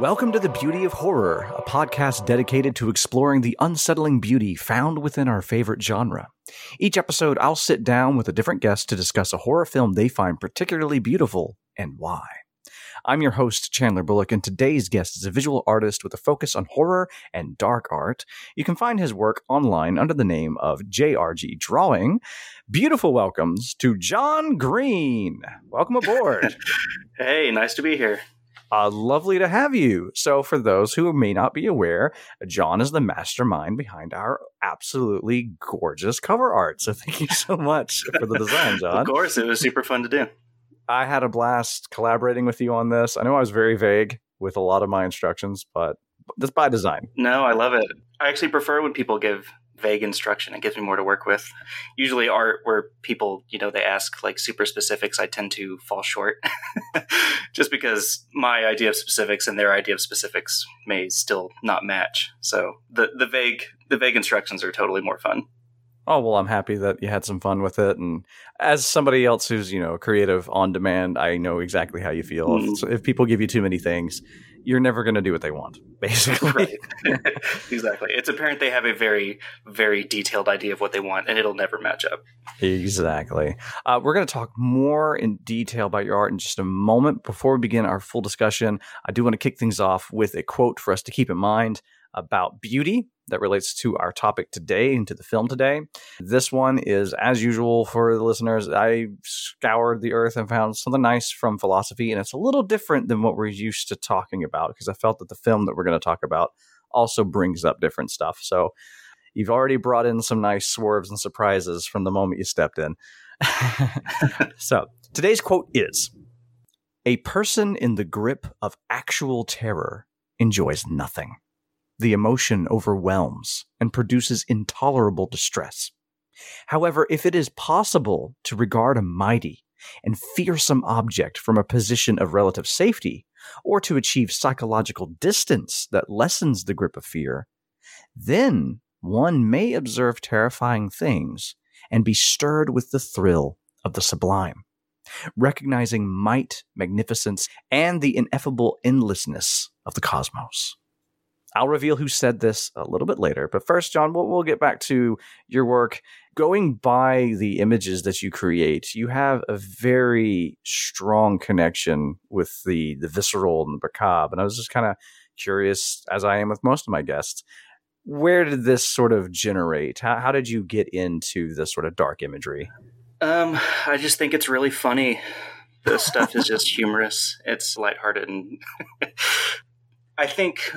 Welcome to The Beauty of Horror, a podcast dedicated to exploring the unsettling beauty found within our favorite genre. Each episode, I'll sit down with a different guest to discuss a horror film they find particularly beautiful and why. I'm your host, Chandler Bullock, and today's guest is a visual artist with a focus on horror and dark art. You can find his work online under the name of JRG Drawing. Beautiful welcomes to John Green. Welcome aboard. Hey, nice to be here. Uh, lovely to have you. So, for those who may not be aware, John is the mastermind behind our absolutely gorgeous cover art. So, thank you so much for the design, John. Of course, it was super fun to do. I had a blast collaborating with you on this. I know I was very vague with a lot of my instructions, but that's by design. No, I love it. I actually prefer when people give vague instruction. It gives me more to work with. Usually, art where people, you know, they ask like super specifics, I tend to fall short, just because my idea of specifics and their idea of specifics may still not match. So the the vague the vague instructions are totally more fun. Oh, well, I'm happy that you had some fun with it. And as somebody else who's, you know, creative on demand, I know exactly how you feel. Mm-hmm. If, if people give you too many things, you're never going to do what they want, basically. Right. exactly. It's apparent they have a very, very detailed idea of what they want, and it'll never match up. Exactly. Uh, we're going to talk more in detail about your art in just a moment. Before we begin our full discussion, I do want to kick things off with a quote for us to keep in mind about beauty that relates to our topic today and to the film today. This one is, as usual for the listeners, I scoured the earth and found something nice from philosophy, and it's a little different than what we're used to talking about because I felt that the film that we're going to talk about also brings up different stuff. So, You've already brought in some nice swerves and surprises from the moment you stepped in. so, today's quote is A person in the grip of actual terror enjoys nothing. The emotion overwhelms and produces intolerable distress. However, if it is possible to regard a mighty and fearsome object from a position of relative safety, or to achieve psychological distance that lessens the grip of fear, then one may observe terrifying things and be stirred with the thrill of the sublime, recognizing might, magnificence, and the ineffable endlessness of the cosmos. I'll reveal who said this a little bit later, but first, John, we'll, we'll get back to your work. Going by the images that you create, you have a very strong connection with the the visceral and the macabre. And I was just kind of curious, as I am with most of my guests, where did this sort of generate? How, how did you get into this sort of dark imagery? Um, I just think it's really funny. The stuff is just humorous. It's lighthearted, and I think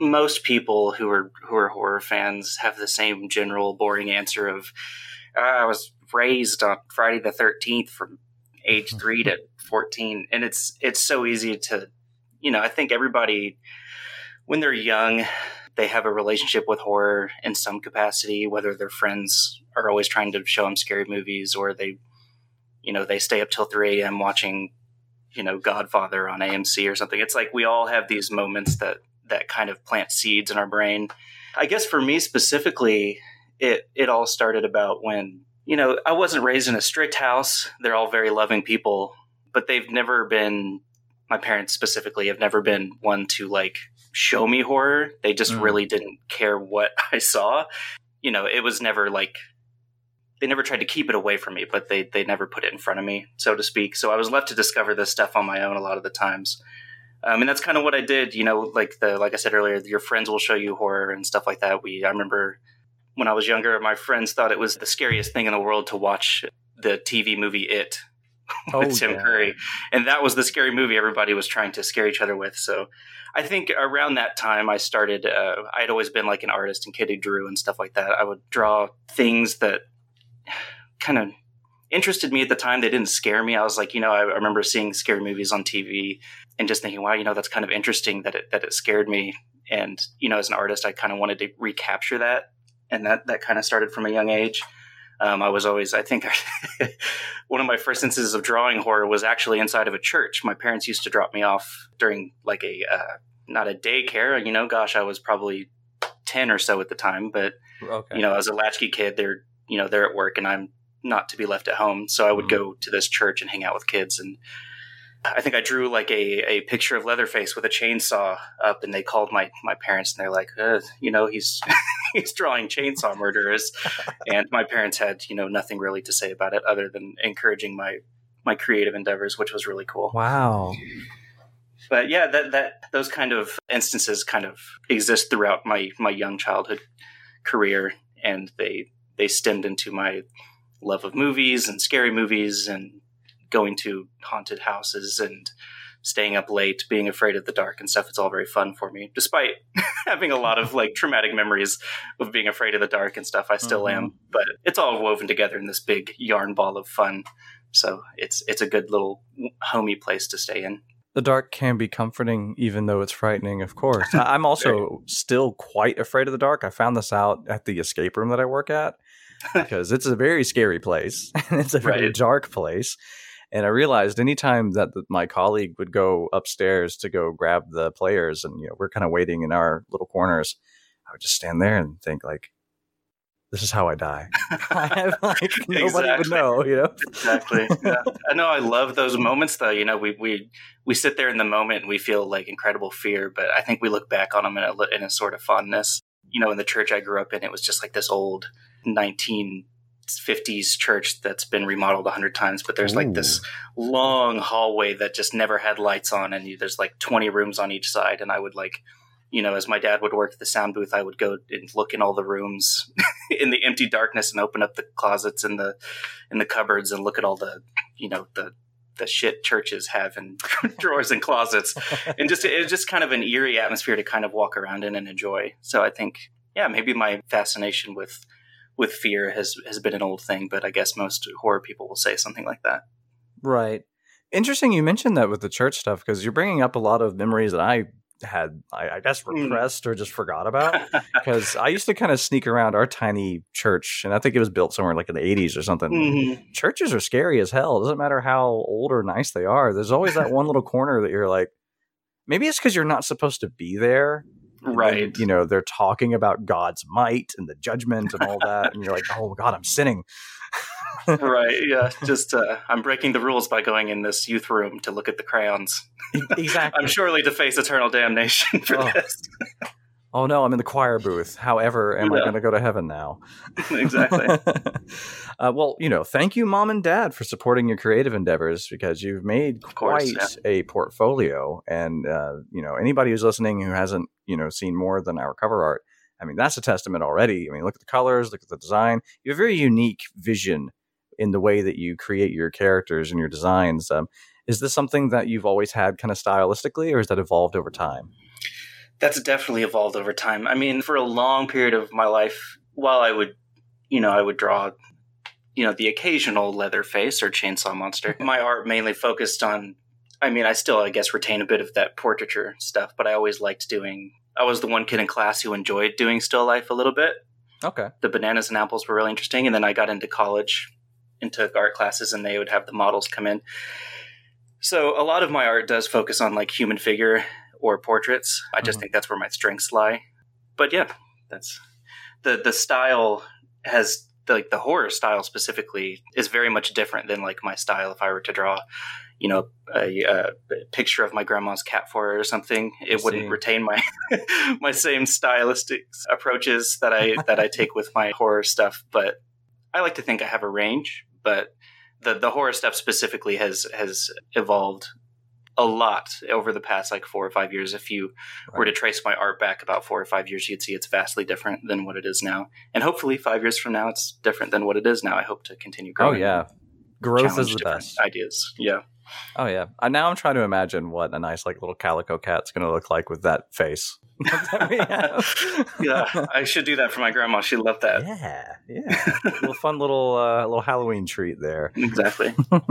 most people who are who are horror fans have the same general boring answer of "Ah, I was raised on Friday the Thirteenth from age three to fourteen, and it's it's so easy to, you know, I think everybody when they're young they have a relationship with horror in some capacity, whether their friends are always trying to show them scary movies or they, you know, they stay up till 3 a.m. watching, you know, Godfather on AMC or something. It's like we all have these moments that, that kind of plant seeds in our brain. I guess for me specifically, it, it all started about when, you know, I wasn't raised in a strict house. They're all very loving people, but they've never been, my parents specifically have never been one to like show me horror. They just Mm. really didn't care what I saw. You know, it was never like they never tried to keep it away from me, but they they never put it in front of me, so to speak. So I was left to discover this stuff on my own a lot of the times. Um, and that's kind of what I did. You know, like the like I said earlier, your friends will show you horror and stuff like that. We I remember when I was younger, my friends thought it was the scariest thing in the world to watch the TV movie It with Tim yeah. Curry, and that was the scary movie everybody was trying to scare each other with. So I think around that time I started. Uh, I'd always been like an artist and kid who drew and stuff like that. I would draw things that kind of interested me at the time. They didn't scare me. I was like, you know, I, I remember seeing scary movies on TV and just thinking, wow, you know, that's kind of interesting that it that it scared me. and you know, as an artist, I kind of wanted to recapture that, and that that kind of started from a young age. Um, I was always, I think, one of my first instances of drawing horror was actually inside of a church. My parents used to drop me off during like a uh, not a daycare. You know, gosh, I was probably ten or so at the time, but Okay. you know, as a latchkey kid, they're you know they're at work and I'm not to be left at home, so I would Mhm. go to this church and hang out with kids. And I think I drew like a, a picture of Leatherface with a chainsaw up, and they called my my parents and they're like, uh, you know, he's he's drawing chainsaw murderers, and my parents had you know nothing really to say about it other than encouraging my my creative endeavors, which was really cool Wow. but yeah, that that those kind of instances kind of exist throughout my my young childhood career, and they they stemmed into my love of movies and scary movies and going to haunted houses and staying up late, being afraid of the dark and stuff. It's all very fun for me, despite having a lot of like traumatic memories of being afraid of the dark and stuff. I still Mhm. am, but it's all woven together in this big yarn ball of fun. So it's it's a good little homey place to stay in. The dark can be comforting, even though it's frightening, of course. I'm also still quite afraid of the dark. I found this out at the escape room that I work at because it's a very scary place and it's a very Right. dark place. And I realized anytime that the, my colleague would go upstairs to go grab the players and, you know, we're kind of waiting in our little corners, I would just stand there and think, like, this is how I die. I have, like, nobody would know, you know? exactly. Yeah. I know. I love those moments, though. You know, we we we sit there in the moment and we feel like incredible fear, but I think we look back on them in a in a sort of fondness. You know, in the church I grew up in, it was just like this old nineteen fifties church that's been remodeled a hundred times, but there's like this long hallway that just never had lights on, and you, there's like twenty rooms on each side, and I would like. You know, as my dad would work at the sound booth, I would go and look in all the rooms in the empty darkness and open up the closets and the in the cupboards and look at all the you know the the shit churches have in drawers and closets and just it was just kind of an eerie atmosphere to kind of walk around in and enjoy so i think yeah maybe my fascination with with fear has has been an old thing but i guess most horror people will say something like that Right. Interesting you mentioned that with the church stuff because you're bringing up a lot of memories that I had, I, I guess, Mm. repressed or just forgot about. Because I used to kind of sneak around our tiny church, and I think it was built somewhere like in the 80s or something. Mhm. Churches are scary as hell. It doesn't matter how old or nice they are. There's always that one little corner that you're like, maybe it's because you're not supposed to be there. And then, right you know, they're talking about God's might and the judgment and all that. and you're like, oh, God, I'm sinning. right yeah just uh, i'm breaking the rules by going in this youth room to look at the crayons exactly. i'm surely to face eternal damnation for Oh. this Oh no, I'm in the choir booth. However, am I going to go to heaven now? exactly uh, well, you know, thank you, mom and dad, for supporting your creative endeavors because you've made course, quite a portfolio. And uh, you know, anybody who's listening who hasn't, you know, seen more than our cover art, I mean, that's a testament already. I mean, look at the colors, look at the design. You have a very unique vision in the way that you create your characters and your designs. Um, is this something that you've always had kind of stylistically, or has that evolved over time? That's definitely evolved over time. I mean, for a long period of my life, while I would, you know, I would draw, you know, the occasional Leatherface or Chainsaw Monster, my art mainly focused on, I mean, I still, I guess, retain a bit of that portraiture stuff, but I always liked doing, I was the one kid in class who enjoyed doing still life a little bit. Okay. The bananas and apples were really interesting. And then I got into college and took art classes, and they would have the models come in. So a lot of my art does focus on like human figure or portraits. I just Mhm. think that's where my strengths lie. But yeah, that's the the style has like the horror style specifically is very much different than like my style if I were to draw, you know, a, a picture of my grandma's cat for her or something. It wouldn't retain my my same stylistic approaches that I that I take with my horror stuff. But I like to think I have a range. But the the horror stuff specifically has has evolved a lot over the past like four or five years. If you were to trace my art back about four or five years, you'd see it's vastly different than what it is now. And hopefully, five years from now, it's different than what it is now. I hope to continue growing. Oh growing. yeah, and growth is the best. Ideas, yeah. Oh yeah. Uh, now I'm trying to imagine what a nice like little calico cat's going to look like with that face. that. Yeah, I should do that for my grandma. She loved that. yeah, yeah. a little fun little uh, little Halloween treat there. Exactly. Oh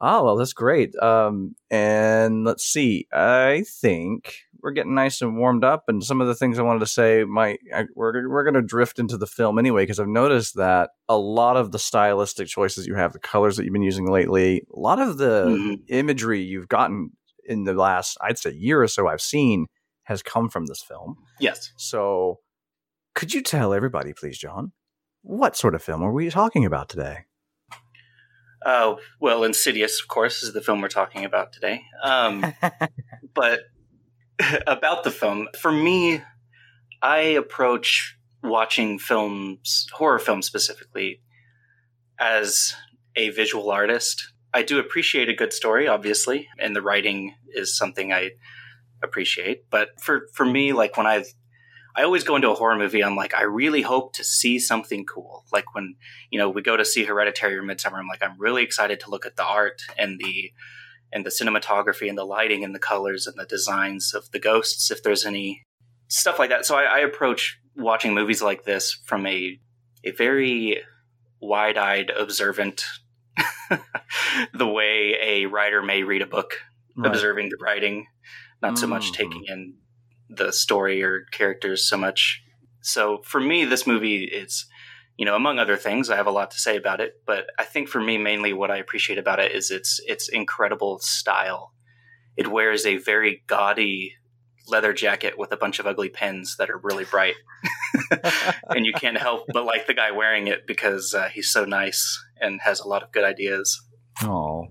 well, that's great. Um, and let's see. I think we're getting nice and warmed up, and some of the things I wanted to say might I, we're we're going to drift into the film anyway because I've noticed that a lot of the stylistic choices you have, the colors that you've been using lately, a lot of the Mhm. imagery you've gotten in the last, I'd say, year or so I've seen has come from this film. Yes. So, could you tell everybody, please, John, what sort of film are we talking about today? Uh, well, Insidious, of course, is the film we're talking about today. Um, but about the film, for me, I approach watching films, horror films specifically, as a visual artist. I do appreciate a good story, obviously, and the writing is something I appreciate. But for for me, like when I I always go into a horror movie, I'm like, I really hope to see something cool. Like when you know we go to see Hereditary or Midsommar, I'm like, I'm really excited to look at the art and the and the cinematography and the lighting and the colors and the designs of the ghosts, if there's any stuff like that. So I, I approach watching movies like this from a a very wide-eyed, observant, the way a writer may read a book, Right. observing the writing, not so much Mhm. taking in the story or characters so much. So for me, this movie is, you know, among other things, I have a lot to say about it. But I think for me, mainly what I appreciate about it is its its incredible style. It wears a very gaudy leather jacket with a bunch of ugly pins that are really bright, and you can't help but like the guy wearing it because uh, he's so nice and has a lot of good ideas. Oh,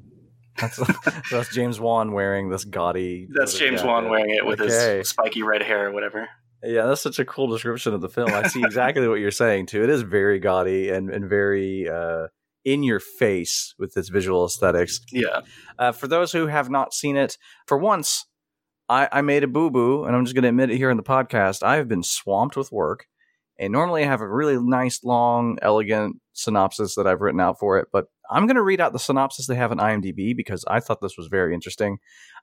that's that's James Wan wearing this gaudy. That's James jacket. Wan wearing it with Okay. his spiky red hair or whatever. Yeah, that's such a cool description of the film. I see exactly what you're saying too. It is very gaudy and and very uh, in your face with its visual aesthetics. Yeah. Uh, for those who have not seen it, for once, I, I made a boo boo, and I'm just going to admit it here in the podcast. I have been swamped with work, and normally I have a really nice, long, elegant synopsis that I've written out for it. But I'm going to read out the synopsis they have on IMDb because I thought this was very interesting,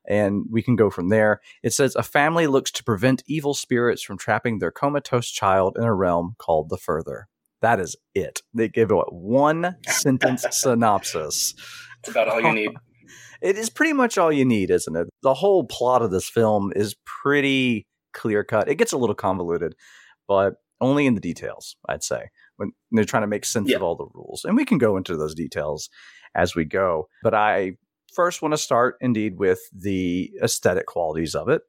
and we can go from there. It says a family looks to prevent evil spirits from trapping their comatose child in a realm called the Further. That is it. They give it one sentence synopsis. It's about all you need. It is pretty much all you need, isn't it? The whole plot of this film is pretty clear cut. It gets a little convoluted, but only in the details, I'd say, when they're trying to make sense Yeah. of all the rules. And we can go into those details as we go. But I first want to start indeed with the aesthetic qualities of it.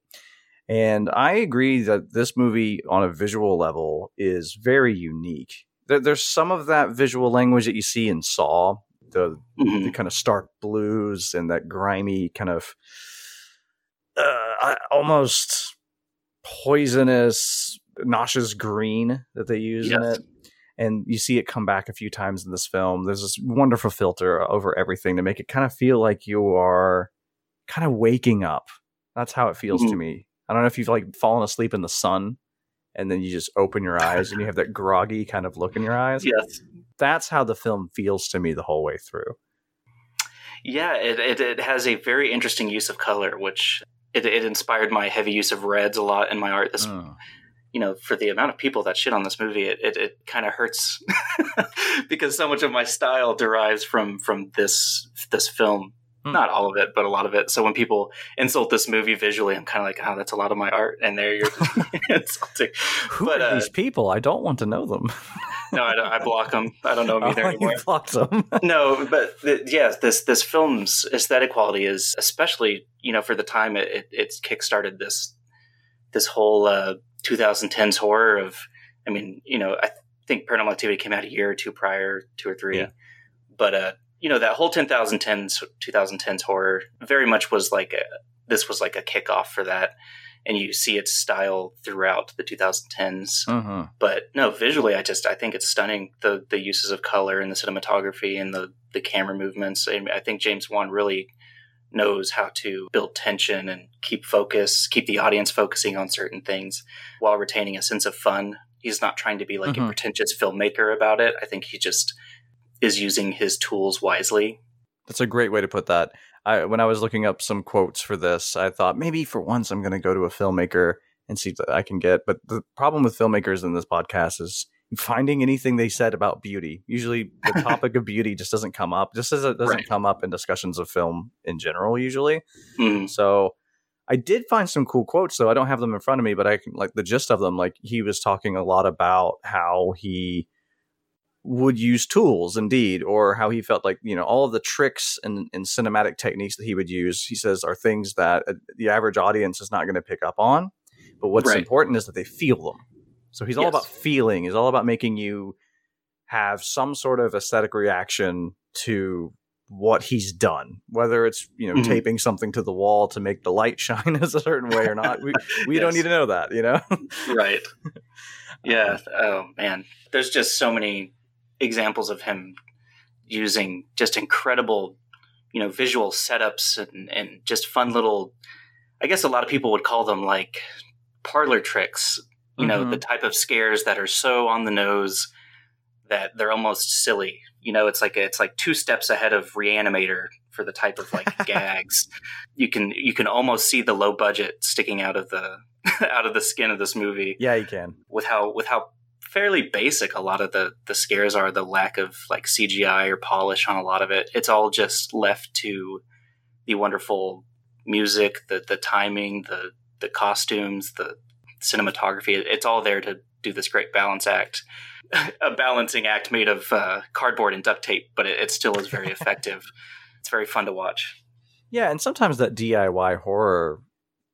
And I agree that this movie, on a visual level, is very unique. There, there's some of that visual language that you see in Saw, the Mhm. the kind of stark blues and that grimy kind of uh, almost poisonous nauseous green that they use in it and you see it come back a few times in this film there's this wonderful filter over everything to make it kind of feel like you are kind of waking up that's how it feels to Mhm. me i don't know if you've like fallen asleep in the sun and then you just open your eyes and you have that groggy kind of look in your eyes Yes. that's how the film feels to me the whole way through Yeah, it, it, it has a very interesting use of color, which it, it inspired my heavy use of reds a lot in my art. This, Mm. You know, for the amount of people that shit on this movie, it, it, it kind of hurts because so much of my style derives from from this this film. Hmm. Not all of it, but a lot of it. So when people insult this movie visually, I'm kind of like, oh, that's a lot of my art, and there you're insulting. Who But, are uh, these people? I don't want to know them. No, I, don't, I block them. I don't know them either Oh, anymore. you blocked them. no, but the, yeah, this this film's aesthetic quality is especially you know for the time it it, it's kickstarted this this whole uh, 2010s horror of I mean you know I think Paranormal Activity came out a year or two prior, two or three, Yeah. but uh you know that whole 10,010s 2010s horror very much was like a, this was like a kickoff for that, and you see its style throughout the 2010s mm-hmm. but no visually i just i think it's stunning the the uses of color and the cinematography and the the camera movements i, I think james wan really knows how to build tension and keep focus keep the audience focusing on certain things while retaining a sense of fun he's not trying to be like Mhm. a pretentious filmmaker about it i think he just is using his tools wisely That's a great way to put that. I, when I was looking up some quotes for this, I thought maybe for once I'm going to go to a filmmaker and see what I can get. But the problem with filmmakers in this podcast is finding anything they said about beauty. Usually, the topic of beauty just doesn't come up. Just as it doesn't Right. come up in discussions of film in general. Usually, Mm. So I did find some cool quotes though. I don't have them in front of me, but I can like the gist of them. Like he was talking a lot about how he would use tools indeed or how he felt like you know all of the tricks and, and cinematic techniques that he would use he says are things that uh, the average audience is not going to pick up on but what's Right. important is that they feel them so he's all about feeling he's all about making you have some sort of aesthetic reaction to what he's done whether it's you know Mhm. taping something to the wall to make the light shine a certain way or not we, we don't need to know that you know right. Yeah. Oh man, there's just so many examples of him using just incredible, you know, visual setups and and just fun little. I guess a lot of people would call them like parlor tricks. You know, Mhm. the type of scares that are so on the nose that they're almost silly. You know, it's like it's like two steps ahead of Reanimator for the type of like gags. You can you can almost see the low budget sticking out of the out of the skin of this movie yeah you can with how with how fairly basic a lot of the the scares are the lack of like cgi or polish on a lot of it it's all just left to the wonderful music the the timing the the costumes the cinematography. It's all there to do this great balance act a balancing act made of uh, cardboard and duct tape but it, it still is very effective. It's very fun to watch. Yeah, and sometimes that DIY horror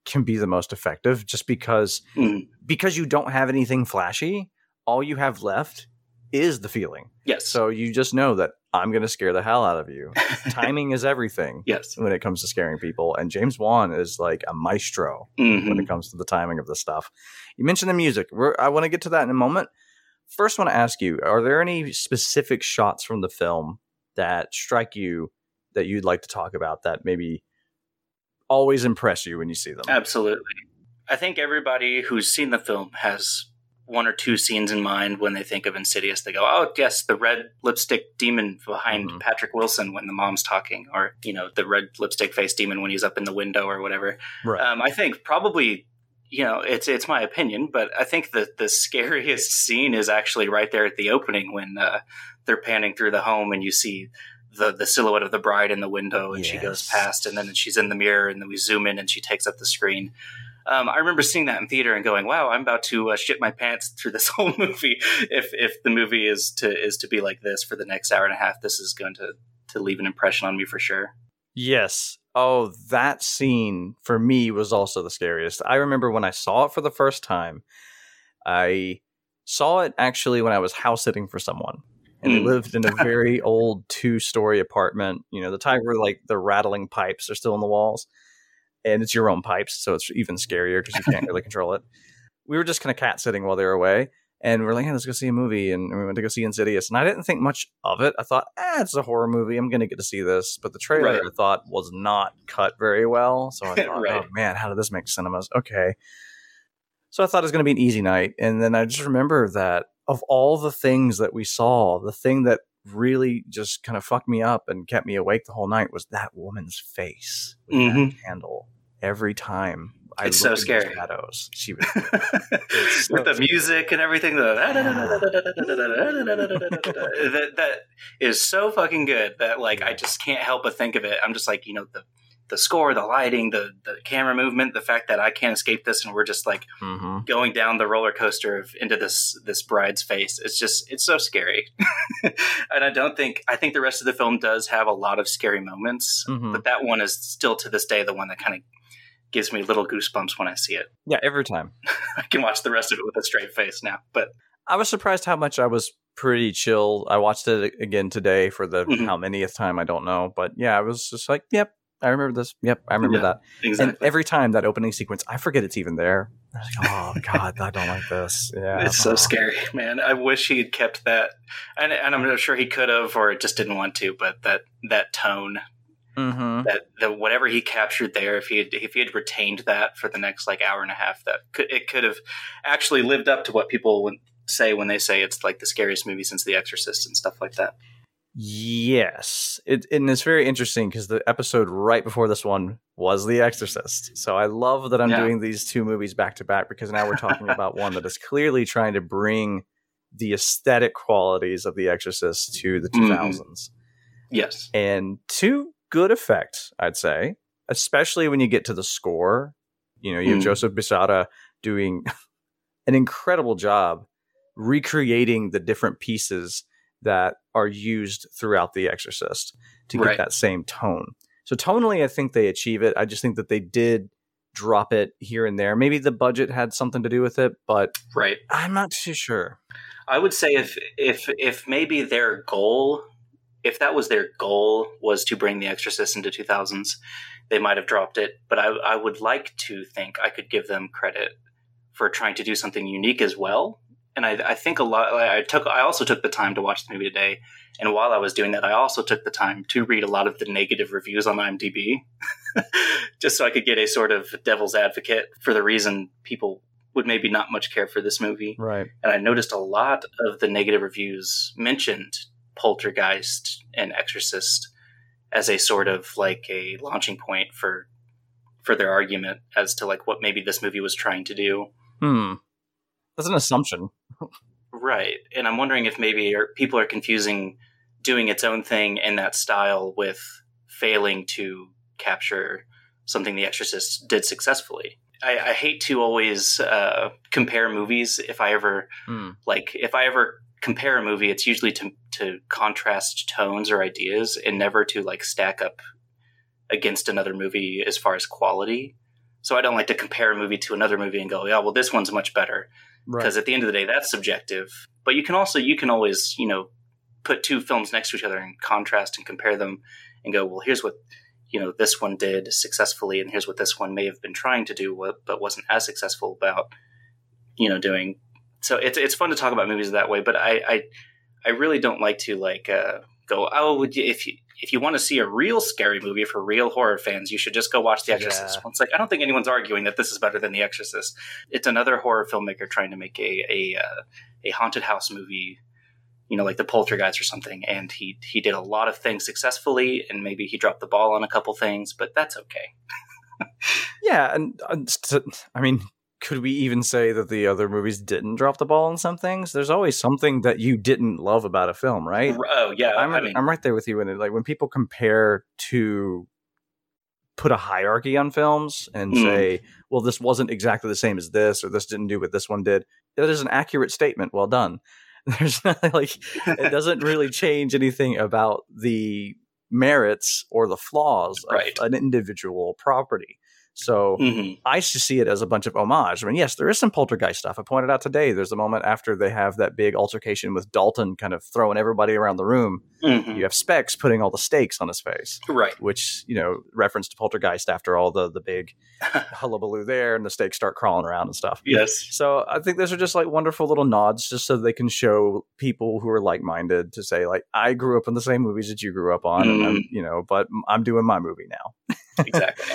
can be the most effective just because Mm. because you don't have anything flashy, all you have left is the feeling. yes. So you just know that I'm going to scare the hell out of you. Timing is everything yes when it comes to scaring people and James Wan is like a maestro Mhm. when it comes to the timing of the stuff. You mentioned the music. We're, I want to get to that in a moment. First, want to ask you: Are there any specific shots from the film that strike you that you'd like to talk about that maybe always impress you when you see them? Absolutely. I think everybody who's seen the film has one or two scenes in mind when they think of Insidious. They go, "Oh, yes, the red lipstick demon behind Mhm. Patrick Wilson when the mom's talking, or you know, the red lipstick face demon when he's up in the window or whatever." Right. Um, I think probably, you know, it's it's my opinion, but I think that the scariest scene is actually right there at the opening when uh, they're panning through the home and you see the the silhouette of the bride in the window and she goes past and then she's in the mirror and then we zoom in and she takes up the screen. Um, I remember seeing that in theater and going, "Wow, I'm about to uh, shit my pants through this whole movie. If if the movie is to is to be like this for the next hour and a half, this is going to to leave an impression on me for sure." Yes. Oh, that scene for me was also the scariest. I remember when I saw it for the first time, I saw it actually when I was house sitting for someone. And they Mm. lived in a very old two story apartment, you know, the type where like the rattling pipes are still in the walls. And it's your own pipes, so it's even scarier because you can't really control it. We were just kind of cat sitting while they were away. And we're like, hey, let's go see a movie. And we went to go see Insidious. And I didn't think much of it. I thought, eh, it's a horror movie. I'm going to get to see this. But the trailer, Right. I thought, was not cut very well. So I thought, Right. oh, man, how did this make cinemas? Okay. So I thought it was going to be an easy night. And then I just remember that of all the things that we saw, the thing that really just kind of fucked me up and kept me awake the whole night was that woman's face with that Mhm. candle every time. I It's so looked in the scary. Shadows. She was so with the music and everything. The, that that is so fucking good that like I just can't help but think of it. I'm just like you know the the score, the lighting, the the camera movement, the fact that I can't escape this, and we're just like Mhm. going down the roller coaster of into this this bride's face. It's just it's so scary, and I don't think I think the rest of the film does have a lot of scary moments, Mhm. but that one is still to this day the one that kind of gives me little goosebumps when I see it. Yeah, every time. I can watch the rest of it with a straight face now, but I was surprised how much I was pretty chill. I watched it again today for the Mhm. how manyth time I don't know, but yeah, I was just like, yep, I remember this. Yep, I remember Yeah, that. exactly. And every time that opening sequence, I forget it's even there. I was like, oh god, I don't like this. Yeah, It's so scary, man. I wish he had kept that, and, and I'm not sure he could have, or just didn't want to. But that that tone, Mhm. that the whatever he captured there, if he had if he had retained that for the next like hour and a half, that could it could have actually lived up to what people would say when they say it's like the scariest movie since The Exorcist and stuff like that. Yes, it and it's very interesting because the episode right before this one was The Exorcist. So I love that I'm Yeah. doing these two movies back to back because now we're talking about one that is clearly trying to bring the aesthetic qualities of The Exorcist to the Mhm. 2000s, Yes. and to good effect, I'd say. Especially when you get to the score, You know, you have Mm. Joseph Bishara doing an incredible job recreating the different pieces that are used throughout The Exorcist to get Right. that same tone. So tonally, I think they achieve it. I just think that they did drop it here and there. Maybe the budget had something to do with it, but Right. I'm not too sure. I would say if if if maybe their goal, if that was their goal, was to bring The Exorcist into 2000s, they might have dropped it. But I I would like to think I could give them credit for trying to do something unique as well. And I, I think a lot. I took. I also took the time to watch the movie today, and while I was doing that, I also took the time to read a lot of the negative reviews on IMDb, just so I could get a sort of devil's advocate for the reason people would maybe not much care for this movie Right. and I noticed a lot of the negative reviews mentioned Poltergeist and Exorcist as a sort of like a launching point for for their argument as to like what maybe this movie was trying to do. Hmm. That's an assumption. Right. And I'm wondering if maybe people are confusing doing its own thing in that style with failing to capture something The Exorcist did successfully. I, I hate to always uh, compare movies. If I ever Hmm. like if I ever compare a movie, it's usually to to contrast tones or ideas, and never to like stack up against another movie as far as quality. So I don't like to compare a movie to another movie and go, yeah, well, this one's much better Right. because at the end of the day, that's subjective. But you can also you can always you know put two films next to each other and contrast and compare them and go, well, here's what you know this one did successfully, and here's what this one may have been trying to do, what- but wasn't as successful about you know doing. So it's it's fun to talk about movies that way, but I I, I really don't like to like uh, go oh would you, if you if you want to see a real scary movie for real horror fans, you should just go watch The Exorcist. Yeah. It's like I don't think anyone's arguing that this is better than The Exorcist. It's another horror filmmaker trying to make a a uh, a haunted house movie, you know, like the Poltergeist or something. And he he did a lot of things successfully, and maybe he dropped the ball on a couple things, but that's okay. Yeah, and uh, st- I mean, could we even say that the other movies didn't drop the ball on some things? There's always something that you didn't love about a film, right? Oh yeah, I'm I mean, I'm right there with you it. Like when people compare to put a hierarchy on films and Mm. say, "Well, this wasn't exactly the same as this, or this didn't do what this one did." That is an accurate statement. Well done. There's not like it doesn't really change anything about the merits or the flaws of an individual property. So Mhm. I see it as a bunch of homage. I mean, yes, there is some poltergeist stuff. I pointed out today. There's a moment after they have that big altercation with Dalton, kind of throwing everybody around the room. Mhm. You have Specs putting all the steaks on his face, right. which you know reference to poltergeist after all the the big hullabaloo there, and the steaks start crawling around and stuff. Yes. So I think those are just like wonderful little nods, just so they can show people who are like minded to say, like, I grew up in the same movies that you grew up on, and I'm, Mm. you know, but I'm doing my movie now. exactly.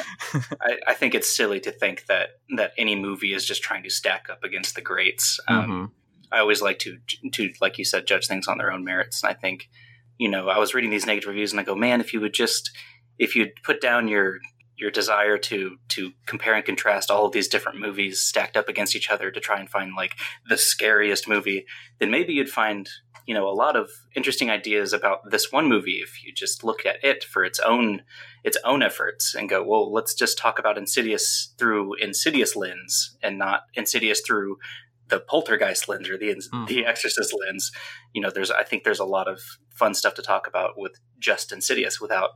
I, I think it's silly to think that that any movie is just trying to stack up against the greats. Um, Mhm. I always like to to like you said, judge things on their own merits. And I think, you know, I was reading these negative reviews and I go, man, if you would just if you'd put down your your desire to to compare and contrast all of these different movies stacked up against each other to try and find like the scariest movie, then maybe you'd find you know a lot of interesting ideas about this one movie if you just look at it for its own its own efforts and go well let's just talk about insidious through insidious lens and not insidious through the poltergeist lens or the Mhm. the exorcist lens. You know there's i think there's a lot of fun stuff to talk about with just insidious without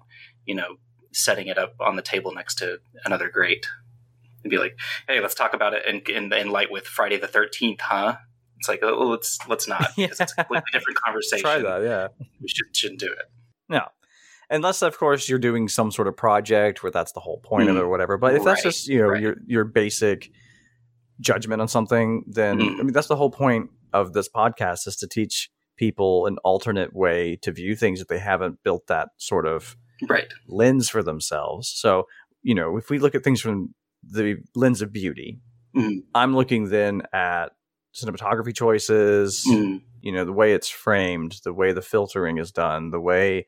you know setting it up on the table next to another great. And be like hey let's talk about it in, in, in light with friday the 13th huh it's like oh let's let's not because it's a completely different conversation Try that, yeah. we should, shouldn't do it No. Unless of course you're doing some sort of project where that's the whole point of it Mm. or whatever. But if that's just, you know, right. your your basic judgment on something, then Mm. I mean that's the whole point of this podcast is to teach people an alternate way to view things if they haven't built that sort of right lens for themselves. So, you know, if we look at things from the lens of beauty, Mhm. I'm looking then at cinematography choices, Mm. you know the way it's framed the way the filtering is done the way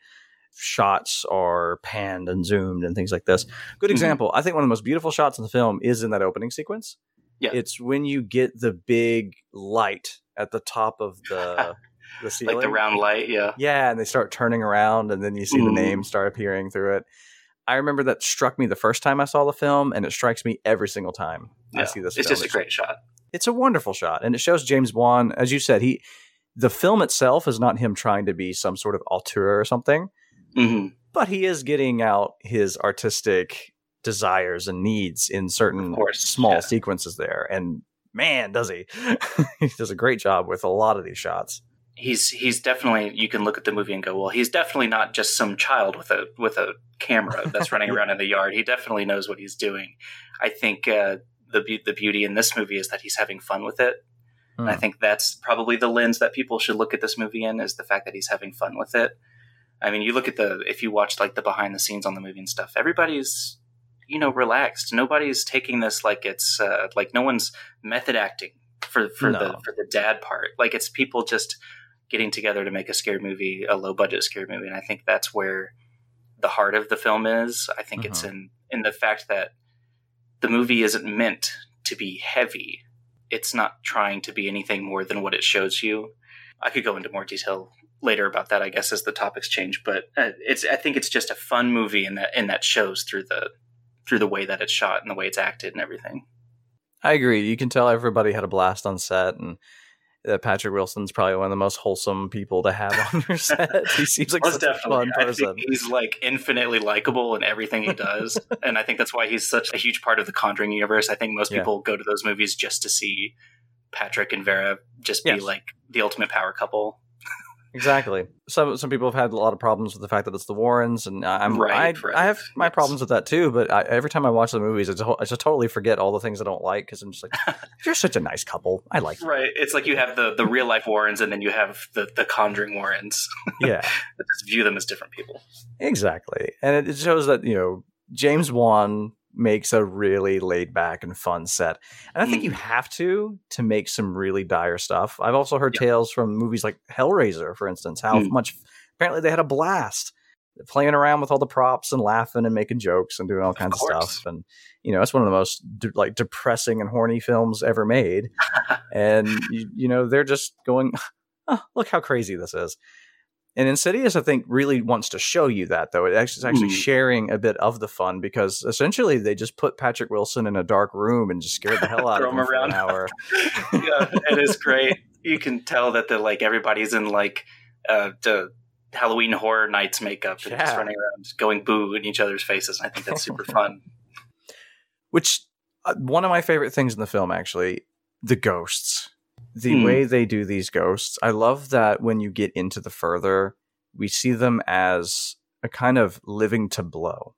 shots are panned and zoomed and things like this good Mhm. example i think one of the most beautiful shots in the film is in that opening sequence Yeah. it's when you get the big light at the top of the the ceiling like the round light yeah yeah and they start turning around and then you see the Mhm. names start appearing through it I remember that struck me the first time I saw the film, and it strikes me every single time I see this. It's film. just a great shot. It's a wonderful shot, and it shows James Wan, as you said, he. The film itself is not him trying to be some sort of auteur or something, hmm but he is getting out his artistic desires and needs in certain course, small yeah. sequences there. And man, does he! he does a great job with a lot of these shots. He's he's definitely you can look at the movie and go, well, he's definitely not just some child with a with a camera that's running around in the yard. He definitely knows what he's doing. I think uh, the the beauty in this movie is that he's having fun with it. And I Hmm. think that's probably the lens that people should look at this movie in is the fact that he's having fun with it. I mean, you look at the if you watch like the behind the scenes on the movie and stuff, everybody's you know relaxed. Nobody's taking this like it's uh, like no one's method acting for for the for the dad part. Like it's people just getting together to make a scary movie, a low budget scary movie, and I think that's where the heart of the film is. I think it's in in the fact that the movie isn't meant to be heavy. It's not trying to be anything more than what it shows you. I could go into more detail later about that, I guess, as the topics change. But uh, it's I think it's just a fun movie, and that and that shows through the through the way that it's shot and the way it's acted and everything. I agree. You can tell everybody had a blast on set, and that Patrick Wilson's probably one of the most wholesome people to have on your set. he seems like such a fun I person. he's like infinitely likable in everything he does, and I think that's why he's such a huge part of the Conjuring universe. I think most Yeah. people go to those movies just to see Patrick and Vera just be like the ultimate power couple. Exactly. Some some people have had a lot of problems with the fact that it's the Warrens, and I'm Right, I, right. I have my Yes. problems with that too. But I, every time I watch the movies, I just, I just totally forget all the things I don't like because I'm just like, you're such a nice couple. I like you. Right. It's like you have the, the real life Warrens and then you have the, the Conjuring Warrens. Yeah, just view them as different people. exactly. And it, it shows that you know James Wan makes a really laid back and fun set, and I think Mm. you have to to make some really dire stuff. I've also heard Yeah. tales from movies like Hellraiser, for instance, how Mm. much apparently they had a blast playing around with all the props and laughing and making jokes and doing all kinds of, course. stuff. And you know, it's one of the most de- like depressing and horny films ever made. and you, you know, they're just going, oh, "Look how crazy this is." And Insidious, I think, really wants to show you that, though. It actually, it's actually Mm. sharing a bit of the fun because essentially they just put Patrick Wilson in a dark room and just scared the hell out of him him for an hour. yeah, it is great. You can tell that the like everybody's in like uh, the Halloween horror nights makeup and just running around going boo in each other's faces. And I think that's super fun. which uh, one of my favorite things in the film actually the ghosts the Hmm. way they do these ghosts i love that when you get into the further we see them as a kind of living tableau.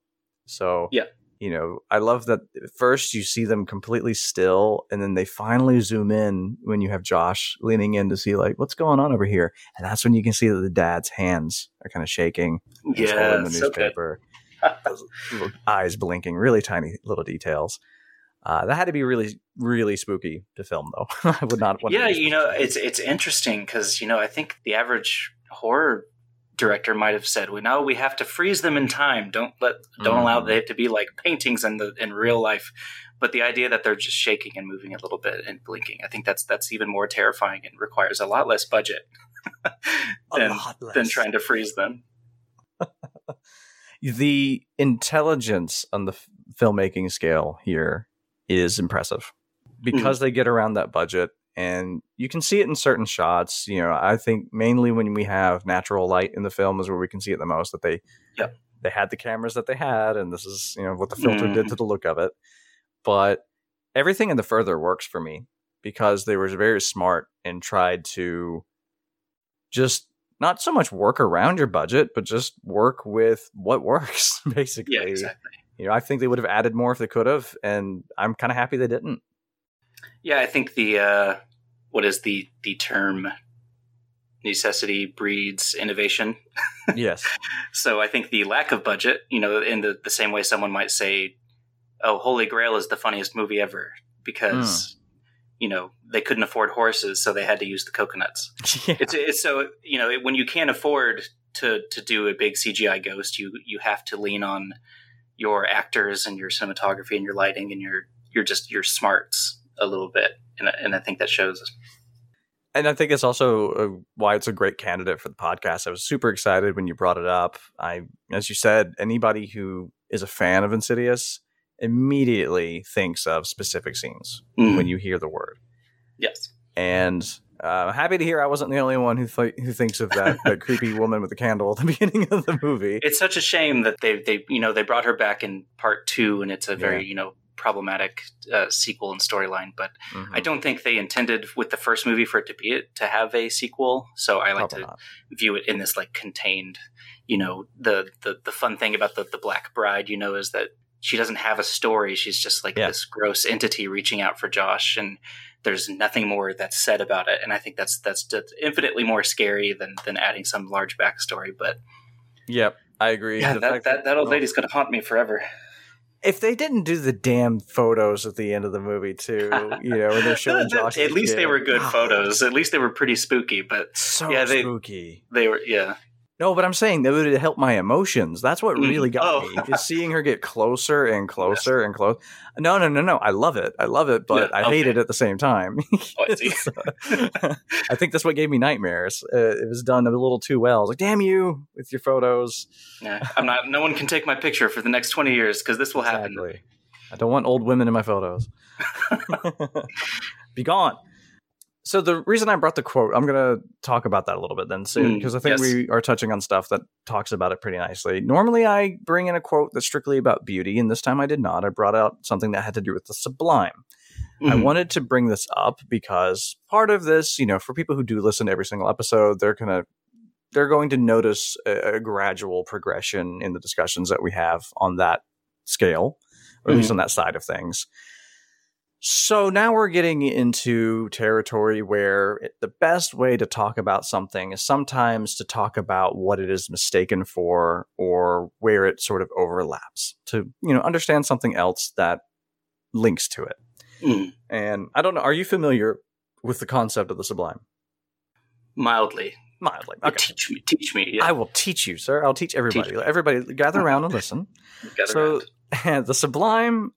so Yeah. you know i love that first you see them completely still and then they finally zoom in when you have josh leaning in to see like what's going on over here and that's when you can see that the dad's hands are kind of shaking He's yeah, holding the newspaper little eyes blinking, really tiny little details. Uh, that had to be really, really spooky to film, though. I would not want. Yeah, you know, it's it's interesting because you know I think the average horror director might have said, "We know we have to freeze them in time. Don't let don't allow Mhm. they to be like paintings in the in real life." But the idea that they're just shaking and moving a little bit and blinking, I think that's that's even more terrifying and requires a lot less budget than than trying to freeze them. The intelligence on the filmmaking scale here is impressive hmm. because they get around that budget, and you can see it in certain shots. You know, I think mainly when we have natural light in the film is where we can see it the most. That they, Yep. they had the cameras that they had, and this is you know what the filter did mm. to the look of it. But everything in the further works for me because they were very smart and tried to just not so much work around your budget, but just work with what works, basically. Yeah, exactly. You know, I think they would have added more if they could have, and I'm kind of happy they didn't. Yeah, I think the uh, what is the the term necessity breeds innovation. yes. So I think the lack of budget, you know, in the, the same way someone might say, "Oh, Holy Grail is the funniest movie ever," because you know they couldn't afford horses, so they had to use the coconuts. yeah. It's it's so you know when you can't afford to to do a big CGI ghost, you you have to lean on your actors and your cinematography and your lighting and your your just your smarts a little bit, and I- and I think that shows. And I think it's also uh, why it's a great candidate for the podcast. I was super excited when you brought it up. I, as you said, anybody who is a fan of Insidious immediately thinks of specific scenes Mm. when you hear the word. Yes. And uh, happy to hear I wasn't the only one who th- who thinks of that, that creepy woman with the candle at the beginning of the movie. It's such a shame that they they you know they brought her back in part two, and it's a very Yeah. you know problematic uh, sequel and storyline. But Mhm. I don't think they intended with the first movie for it to be it to have a sequel. So I like Probably to not. view it in this like contained. You know the the the fun thing about the the Black Bride, you know, is that she doesn't have a story. She's just like Yeah. this gross entity reaching out for Josh, and there's nothing more that's said about it. And I think that's that's just infinitely more scary than than adding some large backstory. But Yep, I agree. yeah, that, that, that old well, lady's gonna haunt me forever. If they didn't do the damn photos at the end of the movie too, you know, when they're showing Josh, At a least they were good ah. photos. At least they were pretty spooky. But So Yeah, they- spooky. they were yeah. No, but I'm saying that would help my emotions. That's what Mm. really got Oh. me is seeing her get closer and closer and close. No, no, no, no. I love it. I love it, but Yeah, I hate it at the same time. Oh, I. So, I think that's what gave me nightmares. Uh, it was done a little too well. I was like, "Damn you with your photos." yeah. I'm not. No one can take my picture for the next twenty years because this will happen. I don't want old women in my photos. Be gone. So the reason I brought the quote, I'm going to talk about that a little bit then soon Mm, because I think yes. we are touching on stuff that talks about it pretty nicely. Normally I bring in a quote that's strictly about beauty and this time I did not. I brought out something that had to do with the sublime. I Mhm. wanted to bring this up because part of this, you know, for people who do listen to every single episode, they're going to they're going to notice a, a gradual progression in the discussions that we have on that scale, or at least Mhm. on that side of things. So now we're getting into territory where it, the best way to talk about something is sometimes to talk about what it is mistaken for or where it sort of overlaps to, you know, understand something else that links to it. Mm. And I don't know, are you familiar with the concept of the sublime? Mildly. Mildly. Okay. Teach me. Teach me. Yeah. I will teach you, sir. I'll teach everybody. me. Everybody gather around and listen. So the sublime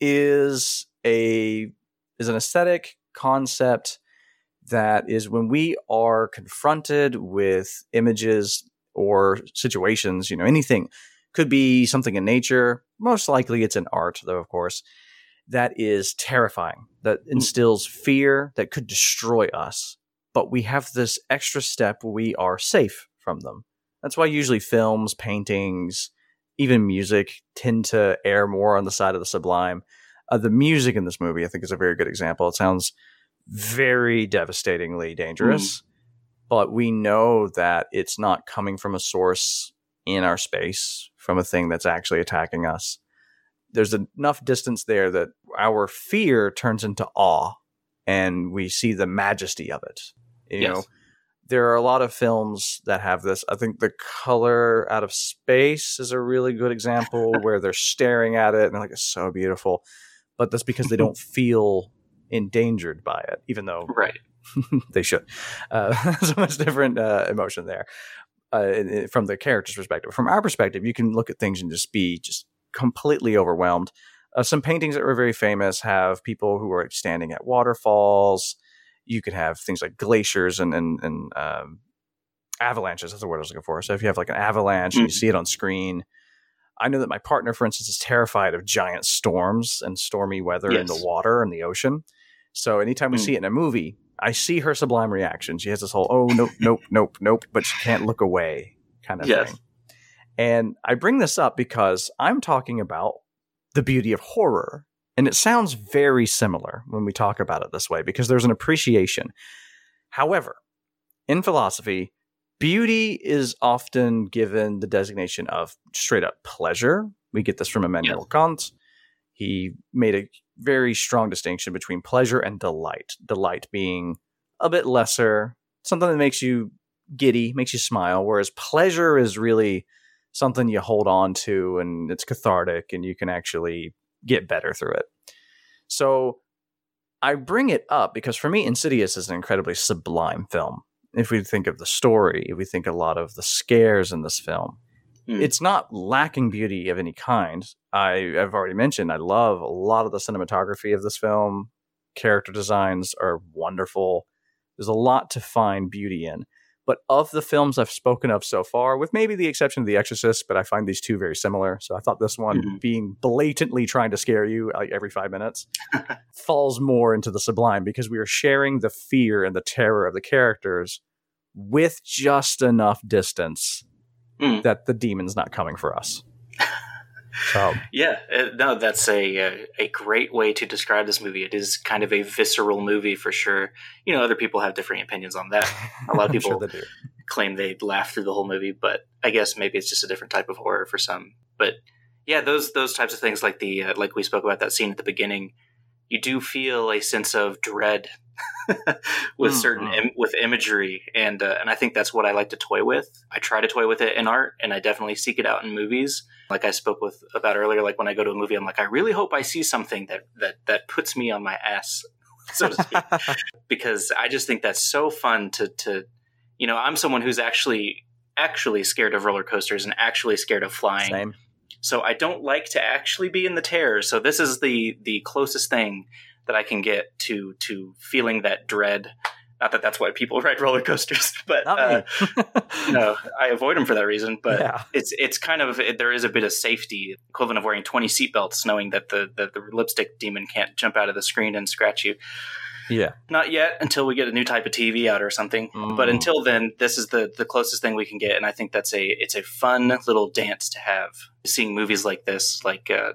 is a is an aesthetic concept that is when we are confronted with images or situations, you know, anything could be something in nature, most likely it's in art though of course, that is terrifying, that mm. instills fear that could destroy us. But we have this extra step where we are safe from them. That's why usually films, paintings, even music tend to err more on the side of the sublime. Uh, the music in this movie, I think, is a very good example. It sounds very devastatingly dangerous, but we know that it's not coming from a source in our space, from a thing that's actually attacking us. There's enough distance there that our fear turns into awe and we see the majesty of it. You Yes. know, there are a lot of films that have this. I think The Color Out of Space is a really good example where they're staring at it and they're like, it's so beautiful. But that's because they don't feel endangered by it, even though Right. they should. Uh, so much different uh, emotion there uh, in- in- from the character's perspective. From our perspective, you can look at things and just be just completely overwhelmed. Uh, some paintings that were very famous have people who are standing at waterfalls. You could have things like glaciers and and, and um, avalanches. That's the word I was looking for. So if you have like an avalanche and you Mhm. see it on screen, I know that my partner, for instance, is terrified of giant storms and stormy weather in the water and the ocean. So anytime we Mm. see it in a movie, I see her sublime reaction. She has this whole "oh nope, nope, nope, nope," but she can't look away kind of Yes. thing. And I bring this up because I'm talking about the beauty of horror, and it sounds very similar when we talk about it this way because there's an appreciation. However, in philosophy, beauty is often given the designation of straight up pleasure. We get this from Immanuel Kant. He made a very strong distinction between pleasure and delight. Delight being a bit lesser, something that makes you giddy, makes you smile, whereas pleasure is really something you hold on to and it's cathartic and you can actually get better through it. So I bring it up because for me, Insidious is an incredibly sublime film. If we think of the story, if we think a lot of the scares in this film, Hmm. it's not lacking beauty of any kind. I, I've already mentioned I love a lot of the cinematography of this film. Character designs are wonderful. There's a lot to find beauty in, But of the films I've spoken of so far, with maybe the exception of The Exorcist, but I find these two very similar. So I thought this one, Mhm. being blatantly trying to scare you like every five minutes, falls more into the sublime because we are sharing the fear and the terror of the characters with just enough distance Mm. that the demon's not coming for us. So Yeah, uh, no, that's a uh, a great way to describe this movie. It is kind of a visceral movie for sure. You know, other people have differing opinions on that. A lot of I'm sure people they claim they laugh through the whole movie, but I guess maybe it's just a different type of horror for some. But yeah, those those types of things, like the uh, like we spoke about that scene at the beginning, you do feel a sense of dread with certain Mhm. Im- with imagery, and uh, and I think that's what I like to toy with. I try to toy with it in art, and I definitely seek it out in movies. Like I spoke with about earlier, like when I go to a movie, I'm like, I really hope I see something that that that puts me on my ass, so to speak because I just think that's so fun to to you know I'm someone who's actually actually scared of roller coasters and actually scared of flying. Same. So I don't like to actually be in the terror. So this is the the closest thing that I can get to to feeling that dread. Not that that's why people ride roller coasters, but uh, no, I avoid them for that reason. But yeah. it's it's kind of it, there is a bit of safety equivalent of wearing 20 seatbelts knowing that the, the the lipstick demon can't jump out of the screen and scratch you Yeah. not yet until we get a new type of TV out or something. But Mm. until then, this is the the closest thing we can get, and I think that's a it's a fun little dance to have. Seeing movies like this, like uh,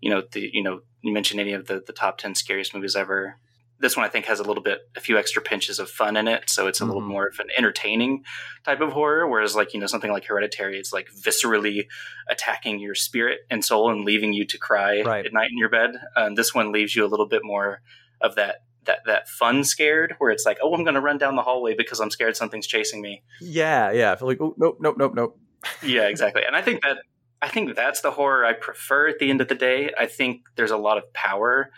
you know the you know you mentioned any of the the top ten scariest movies ever. This one I think has a little bit a few extra pinches of fun in it, so it's a little Mhm. more of an entertaining type of horror. Whereas like you know something like Hereditary, it's like viscerally attacking your spirit and soul and leaving you to cry Right. at night in your bed. Um, this one leaves you a little bit more of that that that fun scared where it's like oh i'm going to run down the hallway because i'm scared something's chasing me Yeah. Yeah. I feel like, oh, nope, nope, nope, nope. yeah exactly and i think that i think that's the horror i prefer at the end of the day. I think there's a lot of power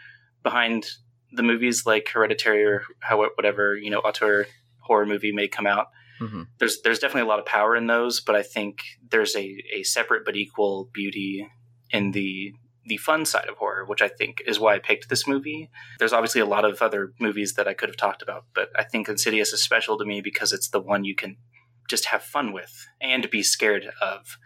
behind the movies like hereditary or how whatever you know auteur horror movie may come out. Hmm there's there's definitely a lot of power in those but i think there's a, a separate but equal beauty in the the fun side of horror which i think is why i picked this movie. There's obviously a lot of other movies that i could have talked about but i think insidious is special to me because it's the one you can just have fun with and be scared of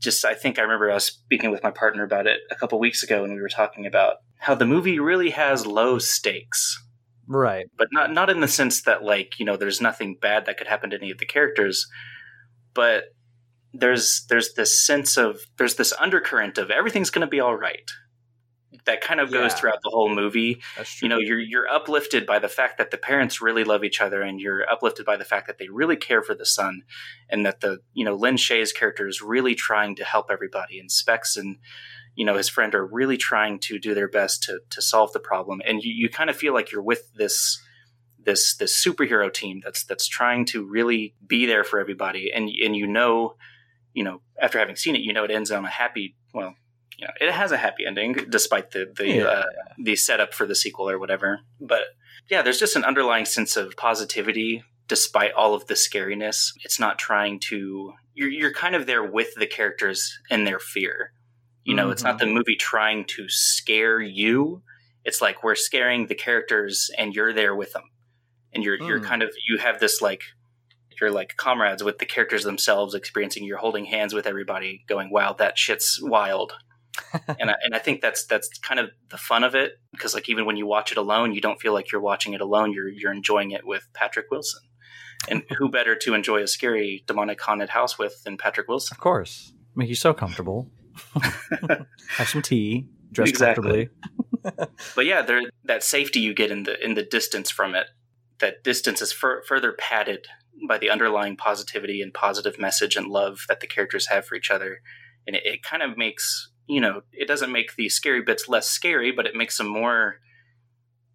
just i think i remember i was speaking with my partner about it a couple weeks ago and we were talking about how the movie really has low stakes Right. but not not in the sense that like you know there's nothing bad that could happen to any of the characters but there's there's this sense of there's this undercurrent of everything's going to be all right that kind of goes Yeah. throughout the whole movie. You know you're you're uplifted by the fact that the parents really love each other and you're uplifted by the fact that they really care for the son and that the you know Lin Shay's character is really trying to help everybody and Specs and you know his friend are really trying to do their best to to solve the problem. And you, you kind of feel like you're with this this this superhero team that's that's trying to really be there for everybody and and you know you know after having seen it you know it ends on a happy well you know it has a happy ending despite the the Yeah. uh, the setup for the sequel or whatever. But yeah there's just an underlying sense of positivity despite all of the scariness. It's not trying to you're, you're kind of there with the characters and their fear. You know it's not the movie trying to scare you. It's like we're scaring the characters and you're there with them. And you're you're Hmm. kind of you have this like you're like comrades with the characters themselves experiencing you're holding hands with everybody going wow that shit's wild and I, and I think that's that's kind of the fun of it because like even when you watch it alone you don't feel like you're watching it alone you're you're enjoying it with Patrick Wilson and who better to enjoy a scary demonic haunted house with than Patrick Wilson Of course. Make you so comfortable. Have some tea. Dress Exactly. comfortably. but yeah, there that safety you get in the in the distance from it, that distance is fur- further padded by the underlying positivity and positive message and love that the characters have for each other, and it, it kind of makes you know it doesn't make the scary bits less scary, but it makes them more.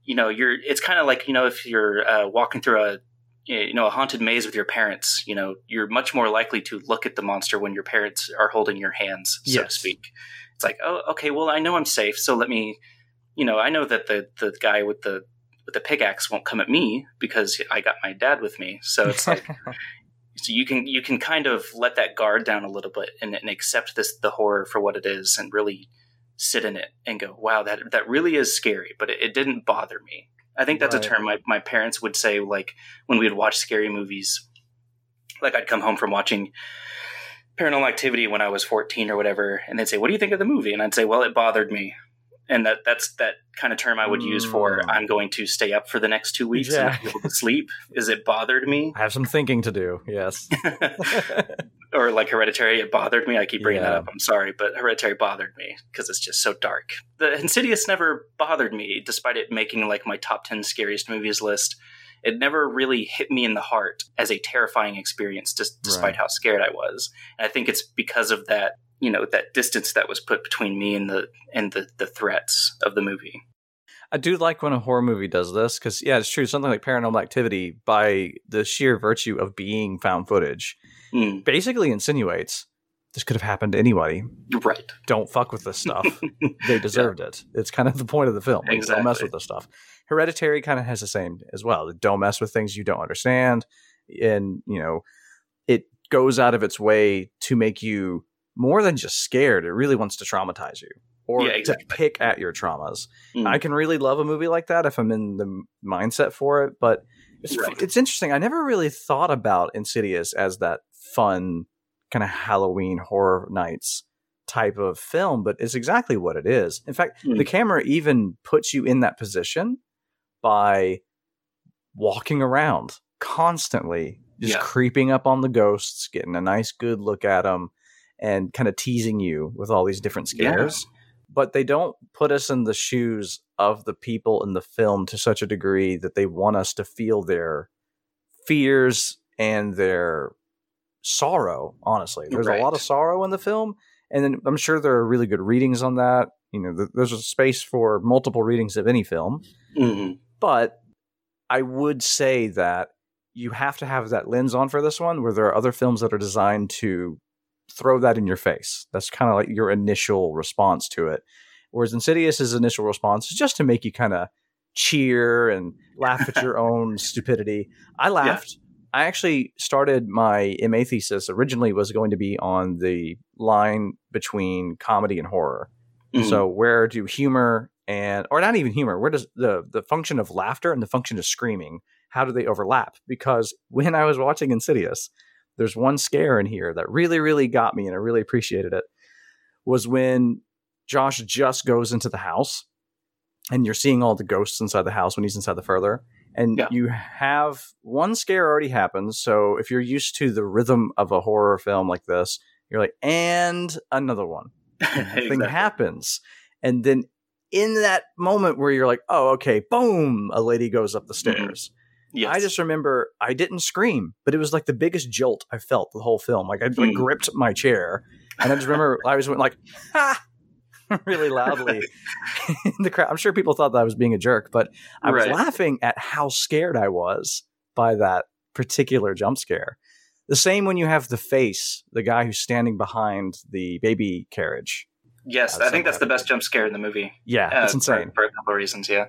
You know, you're. It's kind of like you know if you're uh, walking through a you know a haunted maze with your parents. You know, you're much more likely to look at the monster when your parents are holding your hands, so to speak. It's like, oh, okay, well, I know I'm safe, so let me you know, I know that the the guy with the with the pickaxe won't come at me because I got my dad with me. So it's like so you can you can kind of let that guard down a little bit and, and accept this the horror for what it is and really sit in it and go, wow, that that really is scary, but it, it didn't bother me. I think that's Right. a term my, my parents would say like when we would watch scary movies like I'd come home from watching Paranormal Activity when I was 14 or whatever, and they'd say, "What do you think of the movie?" And I'd say, "Well, it bothered me." And that that's that kind of term I would use for Mm. I'm going to stay up for the next two weeks Yeah. and not be able to sleep. Is it bothered me? I have some thinking to do. Yes. or like Hereditary, it bothered me. I keep bringing that up. I'm sorry, but Hereditary bothered me because it's just so dark. The Insidious never bothered me, despite it making like my top ten scariest movies list. It never really hit me in the heart as a terrifying experience, just despite Right. how scared I was. And I think it's because of that, you know, that distance that was put between me and the and the the threats of the movie. I do like when a horror movie does this because, yeah, it's true. Something like Paranormal Activity, by the sheer virtue of being found footage, Mm, basically insinuates this could have happened to anybody. right. Don't fuck with this stuff. they deserved it. It's kind of the point of the film. Like, Don't mess with this stuff. Hereditary kind of has the same as well. Don't mess with things you don't understand. And, you know, it goes out of its way to make you more than just scared. It really wants to traumatize you or Yeah, exactly. to pick at your traumas. Mm. I can really love a movie like that if I'm in the mindset for it. But it's, Right. it's interesting. I never really thought about Insidious as that fun kind of Halloween horror nights type of film, but it's exactly what it is. In fact, Mm. the camera even puts you in that position by walking around constantly, just Yeah. creeping up on the ghosts, getting a nice good look at them, and kind of teasing you with all these different Yeah. scares. But they don't put us in the shoes of the people in the film to such a degree that they want us to feel their fears and their sorrow. Honestly, there's a lot of sorrow in the film, and then I'm sure there are really good readings on that. You know, th- there's a space for multiple readings of any film, Mhm. but I would say that you have to have that lens on for this one, where there are other films that are designed to throw that in your face. That's kind of like your initial response to it. Whereas Insidious's initial response is just to make you kind of cheer and laugh at your own stupidity. I laughed. I actually started my MA thesis originally was going to be on the line between comedy and horror. Mhm. So where do humor and or not even humor, where does the the function of laughter and the function of screaming, how do they overlap? Because when I was watching Insidious, there's one scare in here that really, really got me and I really appreciated it. Was when Josh just goes into the house and you're seeing all the ghosts inside the house when he's inside the further. And Yeah. you have one scare already happens. So if you're used to the rhythm of a horror film like this, you're like, and another one thing Exactly. happens. And then in that moment where you're like, oh, okay, boom, a lady goes up the mm-hmm. stairs. Yes. I just remember I didn't scream, but it was like the biggest jolt I felt the whole film. Like I like Mm. gripped my chair, and I just remember I was went like ha really loudly in the crowd. I'm sure people thought that I was being a jerk, but I was Right. laughing at how scared I was by that particular jump scare. The same when you have the face, the guy who's standing behind the baby carriage. Yes, I think that's the best jump scare in the movie. Yeah, Uh, it's for- insane. For, a couple of reasons, yeah.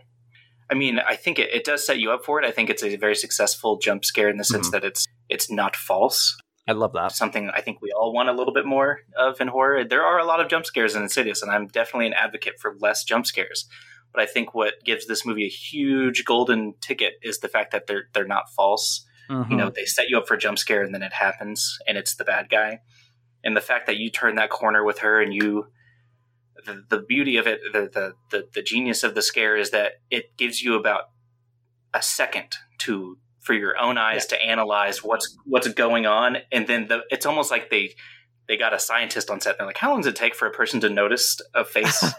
I mean, I think it, it does set you up for it. I think it's a very successful jump scare in the sense Mhm. that it's it's not false. I love that. Something I think we all want a little bit more of in horror. There are a lot of jump scares in Insidious, and I'm definitely an advocate for less jump scares. But I think what gives this movie a huge golden ticket is the fact that they're they're not false. Mhm. you know they set you up for a jump scare and then it happens and it's the bad guy and the fact that you turn that corner with her and you the, the beauty of it the, the the the genius of the scare is that it gives you about a second to for your own eyes to analyze what's what's going on. And then the, it's almost like they they got a scientist on set. They're like how long does it take for a person to notice a face?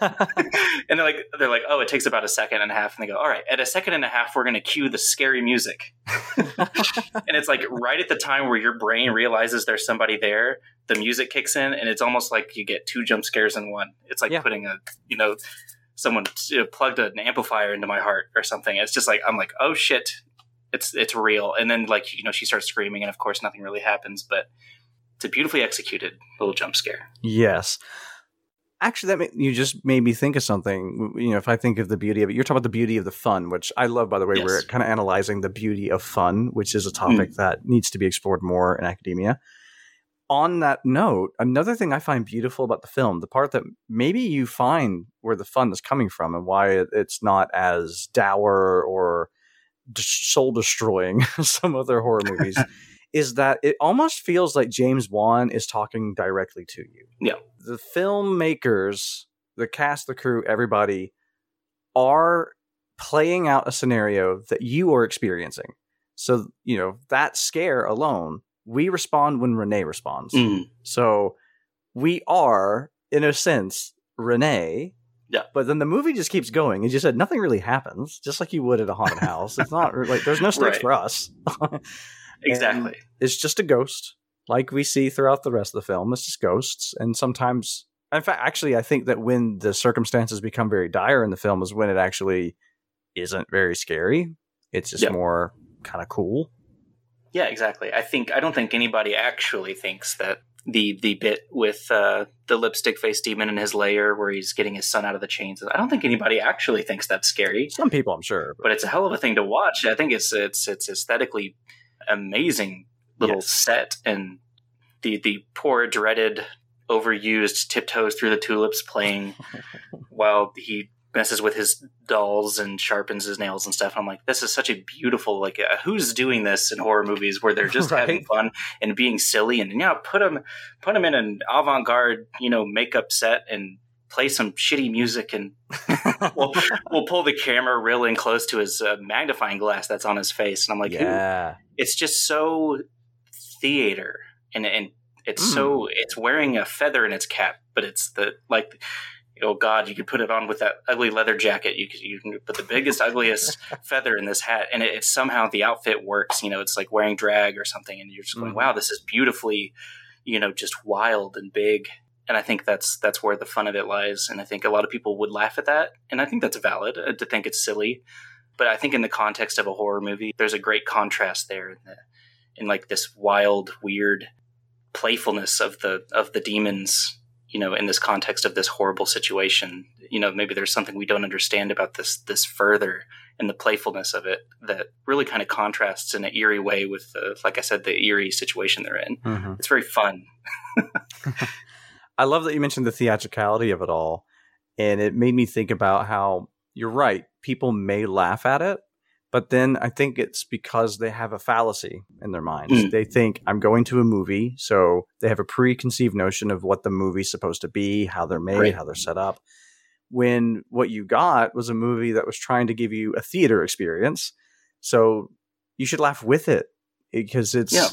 And they're like they're like oh it takes about a second and a half. And they go all right at a second and a half we're going to cue the scary music. And it's like right at the time where your brain realizes there's somebody there the music kicks in and it's almost like you get two jump scares in one. It's like Yeah. putting a you know someone plugged an amplifier into my heart or something. It's just like i'm like oh shit. It's it's real. And then like you know she starts screaming and of course nothing really happens but it's a beautifully executed little jump scare Yes. Actually, that ma- you just made me think of something. You know, if I think of the beauty of it, you're talking about the beauty of the fun, which I love. By the way, we're kind of analyzing the beauty of fun, which is a topic hmm. that needs to be explored more in academia. On that note, another thing I find beautiful about the film, the part that maybe you find where the fun is coming from and why it's not as dour or soul destroying as some other horror movies, is that it almost feels like James Wan is talking directly to you. Yeah. The filmmakers, the cast, the crew, everybody are playing out a scenario that you are experiencing. So, you know, that scare alone, we respond when Renee responds. Mm. So we are, in a sense, Renee. Yeah. But then the movie just keeps going. As you said, nothing really happens, just like you would at a haunted house. It's not like there's no stakes Right. for us. Exactly. it's just a ghost, like we see throughout the rest of the film. It's just ghosts. And sometimes, in fact, actually, I think that when the circumstances become very dire in the film is when it actually isn't very scary. It's just Yeah. more kind of cool. Yeah, exactly. I think I don't think anybody actually thinks that the the bit with uh, the lipstick face demon in his lair where he's getting his son out of the chains. I don't think anybody actually thinks that's scary, Some people, I'm sure. but it's a hell of a thing to watch. I think it's it's it's aesthetically amazing little Yes. set and the the poor dreaded overused tiptoes through the tulips playing while he messes with his dolls and sharpens his nails and stuff. I'm like, this is such a beautiful like uh, who's doing this in horror movies where they're just Right. having fun and being silly and yeah, put them put them in an avant garde you know makeup set and play some shitty music and we'll, we'll pull the camera real in close to his uh, magnifying glass that's on his face and I'm like, yeah. it's just so theater and and it's Mm. so it's wearing a feather in its cap but it's the like oh god you could put it on with that ugly leather jacket you could you can put the biggest ugliest feather in this hat and it, it's somehow the outfit works you know it's like wearing drag or something and you're just going Mhm. wow this is beautifully you know just wild and big and i think that's that's where the fun of it lies and i think a lot of people would laugh at that and i think that's valid uh, to think it's silly. But i think in the context of a horror movie there's a great contrast there in the in like this wild weird playfulness of the of the demons you know in this context of this horrible situation. You know maybe there's something we don't understand about this this further and the playfulness of it that really kind of contrasts in an eerie way with the like i said the eerie situation they're in. Mhm. it's very fun I love that you mentioned the theatricality of it all. And it made me think about how you're right. People may laugh at it, but then I think it's because they have a fallacy in their minds. Mm. They think, I'm going to a movie. So they have a preconceived notion of what the movie's supposed to be, how they're made, Right. how they're set up. When what you got was a movie that was trying to give you a theater experience. So you should laugh with it because it's Yeah.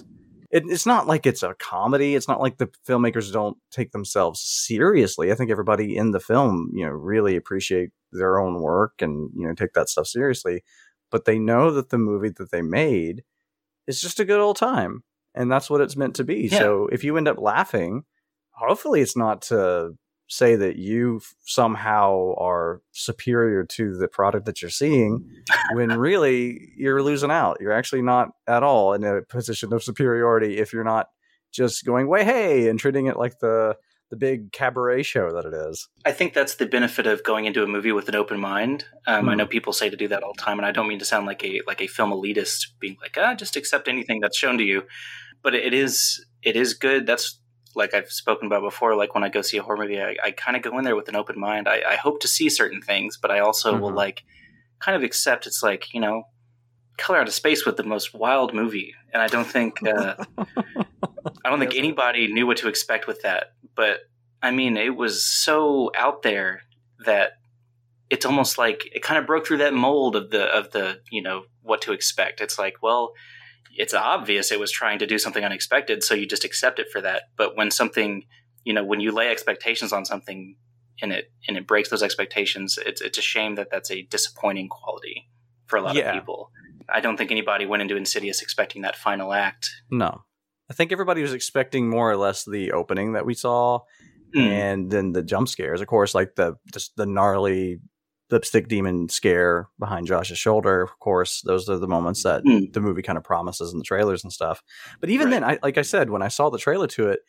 It, it's not like it's a comedy. It's not like the filmmakers don't take themselves seriously. I think everybody in the film, you know, really appreciate their own work and you know take that stuff seriously. But they know that the movie that they made is just a good old time, and that's what it's meant to be. Yeah. So if you end up laughing, hopefully it's not to say that you somehow are superior to the product that you're seeing when really you're losing out. You're actually not at all in a position of superiority if you're not just going way hey and treating it like the the big cabaret show that it is. I think that's the benefit of going into a movie with an open mind. Um, I Hmm. know people say to do that all the time, and I don't mean to sound like a like a film elitist, being like, ah, just accept anything that's shown to you. But it is it is good. That's like I've spoken about before. Like when I go see a horror movie, I, I kind of go in there with an open mind. I, I hope to see certain things, but I also will Mhm. like kind of accept it's like you know, Color Out of Space with the most wild movie, and I don't think uh, I don't think anybody knew what to expect with that. But I mean, it was so out there that it's almost like it kind of broke through that mold of the of the you know what to expect. It's like, well, it's obvious it was trying to do something unexpected, so you just accept it for that. But when something, you know, when you lay expectations on something and it and it breaks those expectations, it's it's a shame that that's a disappointing quality for a lot Yeah. of people. I don't think anybody went into Insidious expecting that final act. No. I think everybody was expecting more or less the opening that we saw Mm. and then the jump scares. Of course, like the just the gnarly lipstick demon scare behind Josh's shoulder. Of course, those are the moments that Mm. the movie kind of promises in the trailers and stuff. But even Right. then, I like I said, when I saw the trailer to it,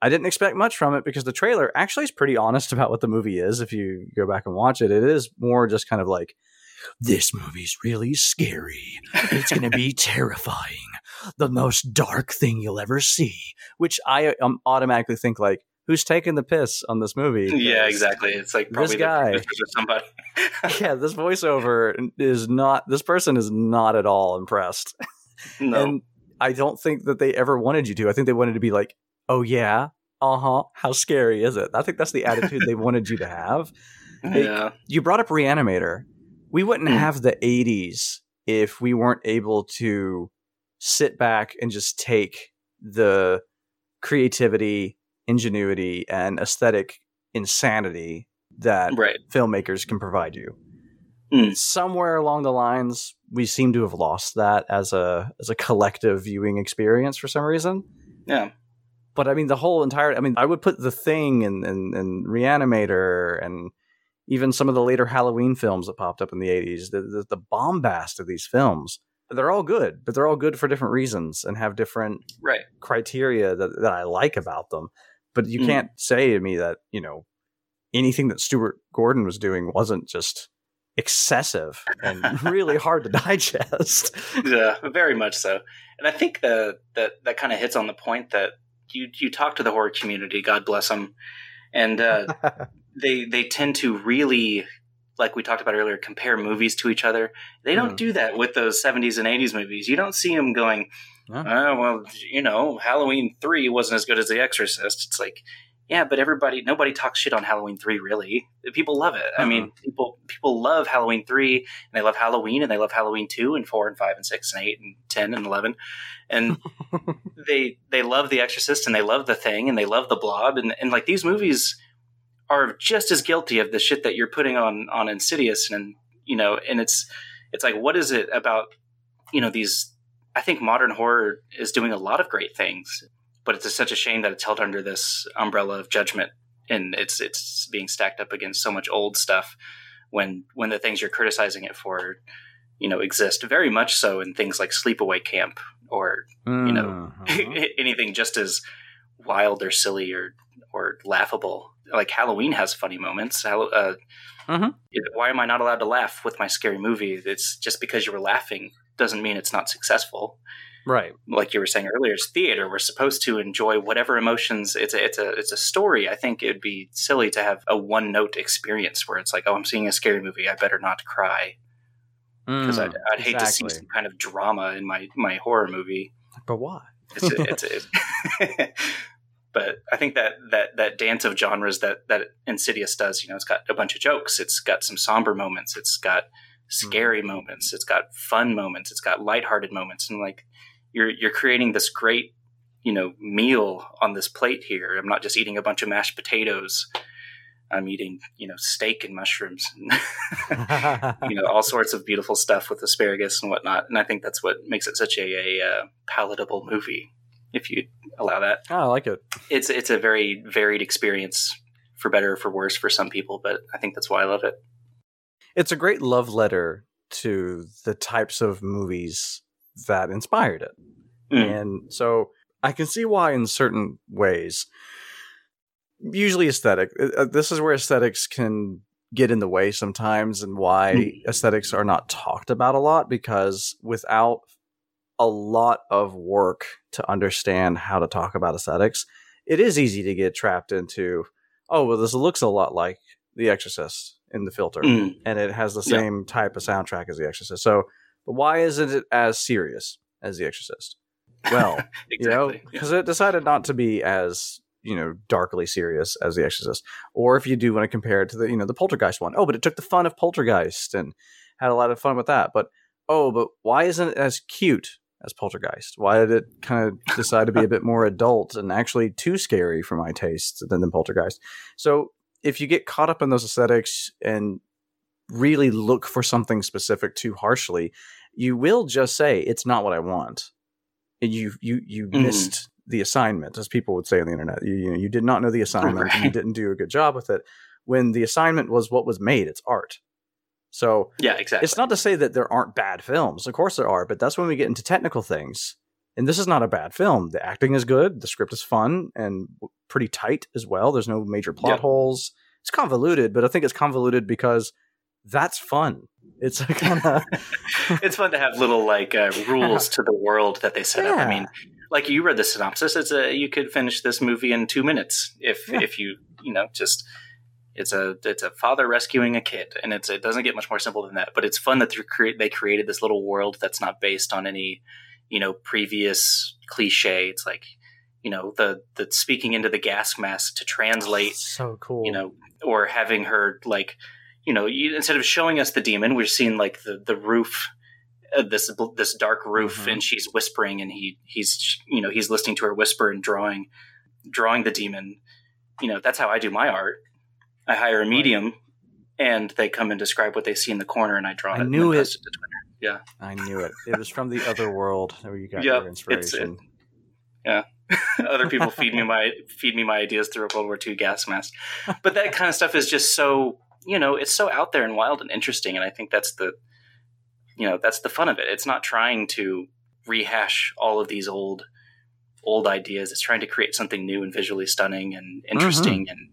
I didn't expect much from it because the trailer actually is pretty honest about what the movie is. If you go back and watch it, it is more just kind of like this movie's really scary. It's going to be terrifying. The most dark thing you'll ever see. Which I um, automatically think like, who's taking the piss on this movie? Yeah, exactly. It's like this guy- or somebody. Yeah, this voiceover is not. This person is not at all impressed. no. And I don't think that they ever wanted you to. I think they wanted to be like, oh yeah, uh huh. How scary is it? I think that's the attitude they wanted you to have. It- yeah. you brought up Reanimator. We wouldn't Hmm. have the 80s if we weren't able to sit back and just take the creativity, ingenuity, and aesthetic insanity that Right. filmmakers can provide you. Hmm. Somewhere along the lines, we seem to have lost that as a as a collective viewing experience for some reason. Yeah. But I mean, the whole entire. I mean, I would put the thing and and, and Reanimator and even some of the later Halloween films that popped up in the '80s. The, the the bombast of these films. They're all good, but they're all good for different reasons and have different Right. criteria that, that I like about them. But you Mm. can't say to me that, you know, anything that Stuart Gordon was doing wasn't just excessive and really hard to digest. yeah, very much so. And I think the, that that kind of hits on the point that you you talk to the horror community, God bless them, and uh, they they tend to really, like we talked about earlier, compare movies to each other. They don't Mhm. do that with those '70s and '80s movies. You don't see them going, Yeah. oh, well, you know, Halloween three wasn't as good as The Exorcist. It's like. Yeah, but everybody, nobody talks shit on Halloween three. Really, people love it. I mean, uh-huh. people people love Halloween three, and they love Halloween, and they love Halloween two, and four, and five, and six, and eight, and ten, and eleven, and they they love The Exorcist, and they love The Thing, and they love The Blob, and, and like these movies are just as guilty of the shit that you're putting on on Insidious, and you know, and it's it's like, what is it about you know these? I think modern horror is doing a lot of great things, but it's such a shame that it's held under this umbrella of judgment, and it's it's being stacked up against so much old stuff when when the things you're criticizing it for you know exist. Very much so in things like sleepaway camp or you know, anything just as wild or silly or or laughable. Like halloween has funny moments. Uh, Mhm. why am i not allowed to laugh with my scary movie? It's just because you were laughing doesn't mean it's not successful right. like you were saying earlier, it's theater. We're supposed to enjoy whatever emotions. It's a, it's a it's a story. I think it'd be silly to have a one note experience where it's like, oh, I'm seeing a scary movie. I better not cry because I'd, I'd hate to see Mm, some kind of drama in my my horror movie. But why? It's a, it's a, but I think that that that dance of genres that that Insidious does, you know, it's got a bunch of jokes. It's got some somber moments. It's got scary moments. It's got fun moments. It's got lighthearted moments, and like you're you're creating this great you know meal on this plate here. I'm not just eating a bunch of mashed potatoes. I'm eating you know steak and mushrooms, and, you know all sorts of beautiful stuff with asparagus and whatnot. And I think that's what makes it such a, a uh, palatable movie, if you allow that Oh, I like it. it's it's a very varied experience for better or for worse for some people but i think that's why i love it It's a great love letter to the types of movies that inspired it. Mm. And so I can see why, in certain ways, usually aesthetic, uh, this is where aesthetics can get in the way sometimes, and why aesthetics are not talked about a lot because without a lot of work to understand how to talk about aesthetics, it is easy to get trapped into, oh, well, this looks a lot like The Exorcist in the filter Mm. and it has the Yeah. same type of soundtrack as The Exorcist. So, but why isn't it as serious as The Exorcist? Well, you know, exactly Yeah. because it decided not to be as you know darkly serious as The Exorcist. Or if you do want to compare it to the you know the Poltergeist one, oh, but it took the fun of Poltergeist and had a lot of fun with that. But oh, but why isn't it as cute as Poltergeist? Why did it kind of decide to be a bit more adult and actually too scary for my taste than, than Poltergeist? So if you get caught up in those aesthetics and really look for something specific too harshly, you will just say it's not what I want. And you you you Mhm. missed the assignment, as people would say on the internet. You, you know, you did not know the assignment and you didn't do a good job with it. When the assignment was what was made, it's art. So yeah exactly it's not to say that there aren't bad films. Of course there are, but that's when we get into technical things. And this is not a bad film. The acting is good, the script is fun and pretty tight as well. There's no major plot Yeah. holes. It's convoluted, but I think it's convoluted because that's fun. It's kind of it's fun to have little like uh, rules to the world that they set up i mean like you read the synopsis it's a you could finish this movie in two minutes if Yeah. if you you know just it's a it's a father rescuing a kid and it's it doesn't get much more simple than that but it's fun that they create they created this little world that's not based on any you know previous cliche. It's like you know the the speaking into the gas mask to translate so cool. you know, or having her like, you know, you, instead of showing us the demon, we're seeing like the the roof, uh, this this dark roof, Mhm. and she's whispering, and he he's you know he's listening to her whisper and drawing drawing the demon. You know, that's how I do my art. I hire a medium, and they come and describe what they see in the corner, and I draw I it. knew then it. Twitter. I knew it. It was from the other world where you got Yep, your it's- Yeah. Other people feed me my feed me my ideas through a World War II gas mask. But that kind of stuff is just so you know it's so out there and wild and interesting, and I think that's the you know that's the fun of it. It's not trying to rehash all of these old old ideas. It's trying to create something new and visually stunning and interesting mm-hmm. and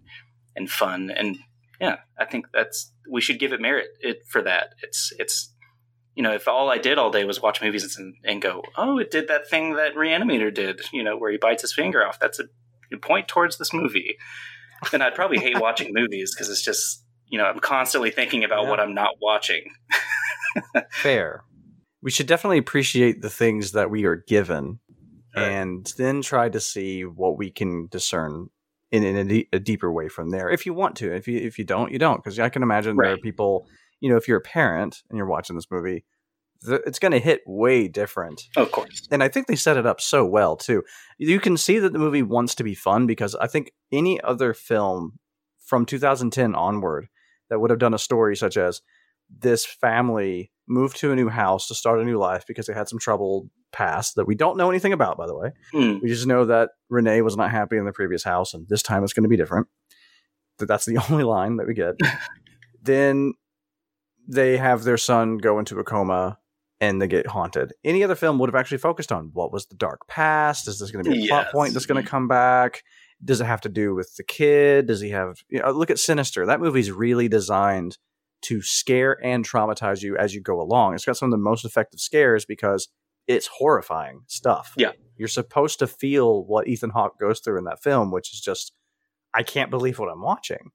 and fun. And yeah, I think that's we should give it merit it for that. It's it's you know, if all I did all day was watch movies and, and go, oh, it did that thing that Reanimator did, you know, where he bites his finger off. That's a, a point towards this movie. Then I'd probably hate watching movies because it's just, you know, I'm constantly thinking about Yeah. what I'm not watching. Fair. We should definitely appreciate the things that we are given Right. and then try to see what we can discern in, in a, de- a deeper way from there. If you want to, if you if you don't, you don't. Because I can imagine there are people, you know, if you're a parent and you're watching this movie, th- it's going to hit way different. Of course. And I think they set it up so well too. You can see that the movie wants to be fun because I think any other film from 2010 onward that would have done a story such as this family moved to a new house to start a new life because they had some trouble past that we don't know anything about, by the way. Hmm. We just know that Renee was not happy in the previous house, and this time it's going to be different. That that's the only line that we get. then they have their son go into a coma and they get haunted. Any other film would have actually focused on what was the dark past? Is this going to be a plot point that's going to come back? Does it have to do with the kid? Does he have? You know, look at Sinister. That movie's really designed to scare and traumatize you as you go along. It's got some of the most effective scares because it's horrifying stuff. Yeah. You're supposed to feel what Ethan Hawke goes through in that film, which is just, I can't believe what I'm watching.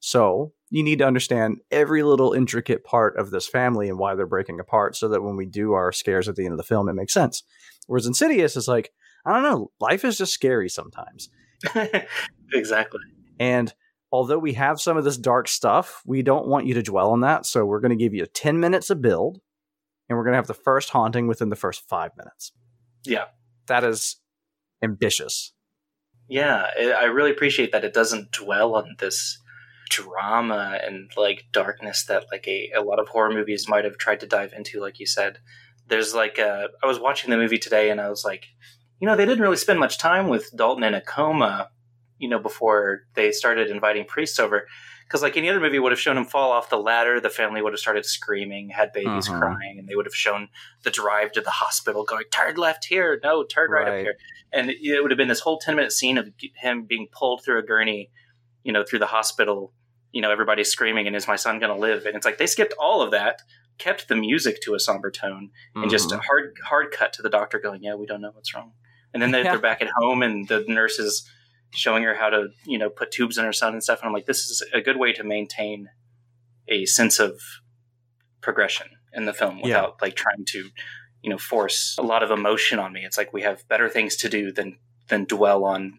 So you need to understand every little intricate part of this family and why they're breaking apart so that when we do our scares at the end of the film, it makes sense. Whereas Insidious is like, I don't know, life is just scary sometimes. exactly. And although we have some of this dark stuff, we don't want you to dwell on that. So we're going to give you 10 minutes of build, and we're going to have the first haunting within the first five minutes. Yeah. That is ambitious. Yeah, I I really appreciate that it doesn't dwell on this drama and like darkness that like a, a lot of horror movies might have tried to dive into, like you said. There's like a, I was watching the movie today and I was like, you know, they didn't really spend much time with Dalton in a coma, you know, before they started inviting priests over. Because like any other movie would have shown him fall off the ladder, the family would have started screaming, had babies Mhm. crying, and they would have shown the drive to the hospital going, turn left here, no, turn right, Right. up here. And it, it would have been this whole 10 minute scene of him being pulled through a gurney, you know, through the hospital. You know, everybody's screaming, and is my son going to live? And it's like they skipped all of that, kept the music to a somber tone, and just a hard hard cut to the doctor going, "Yeah, we don't know what's wrong." And then they, Yeah. they're back at home, and the nurse is showing her how to, you know, put tubes in her son and stuff. And I'm like, this is a good way to maintain a sense of progression in the film Yeah. without like trying to, you know, force a lot of emotion on me. It's like we have better things to do than than dwell on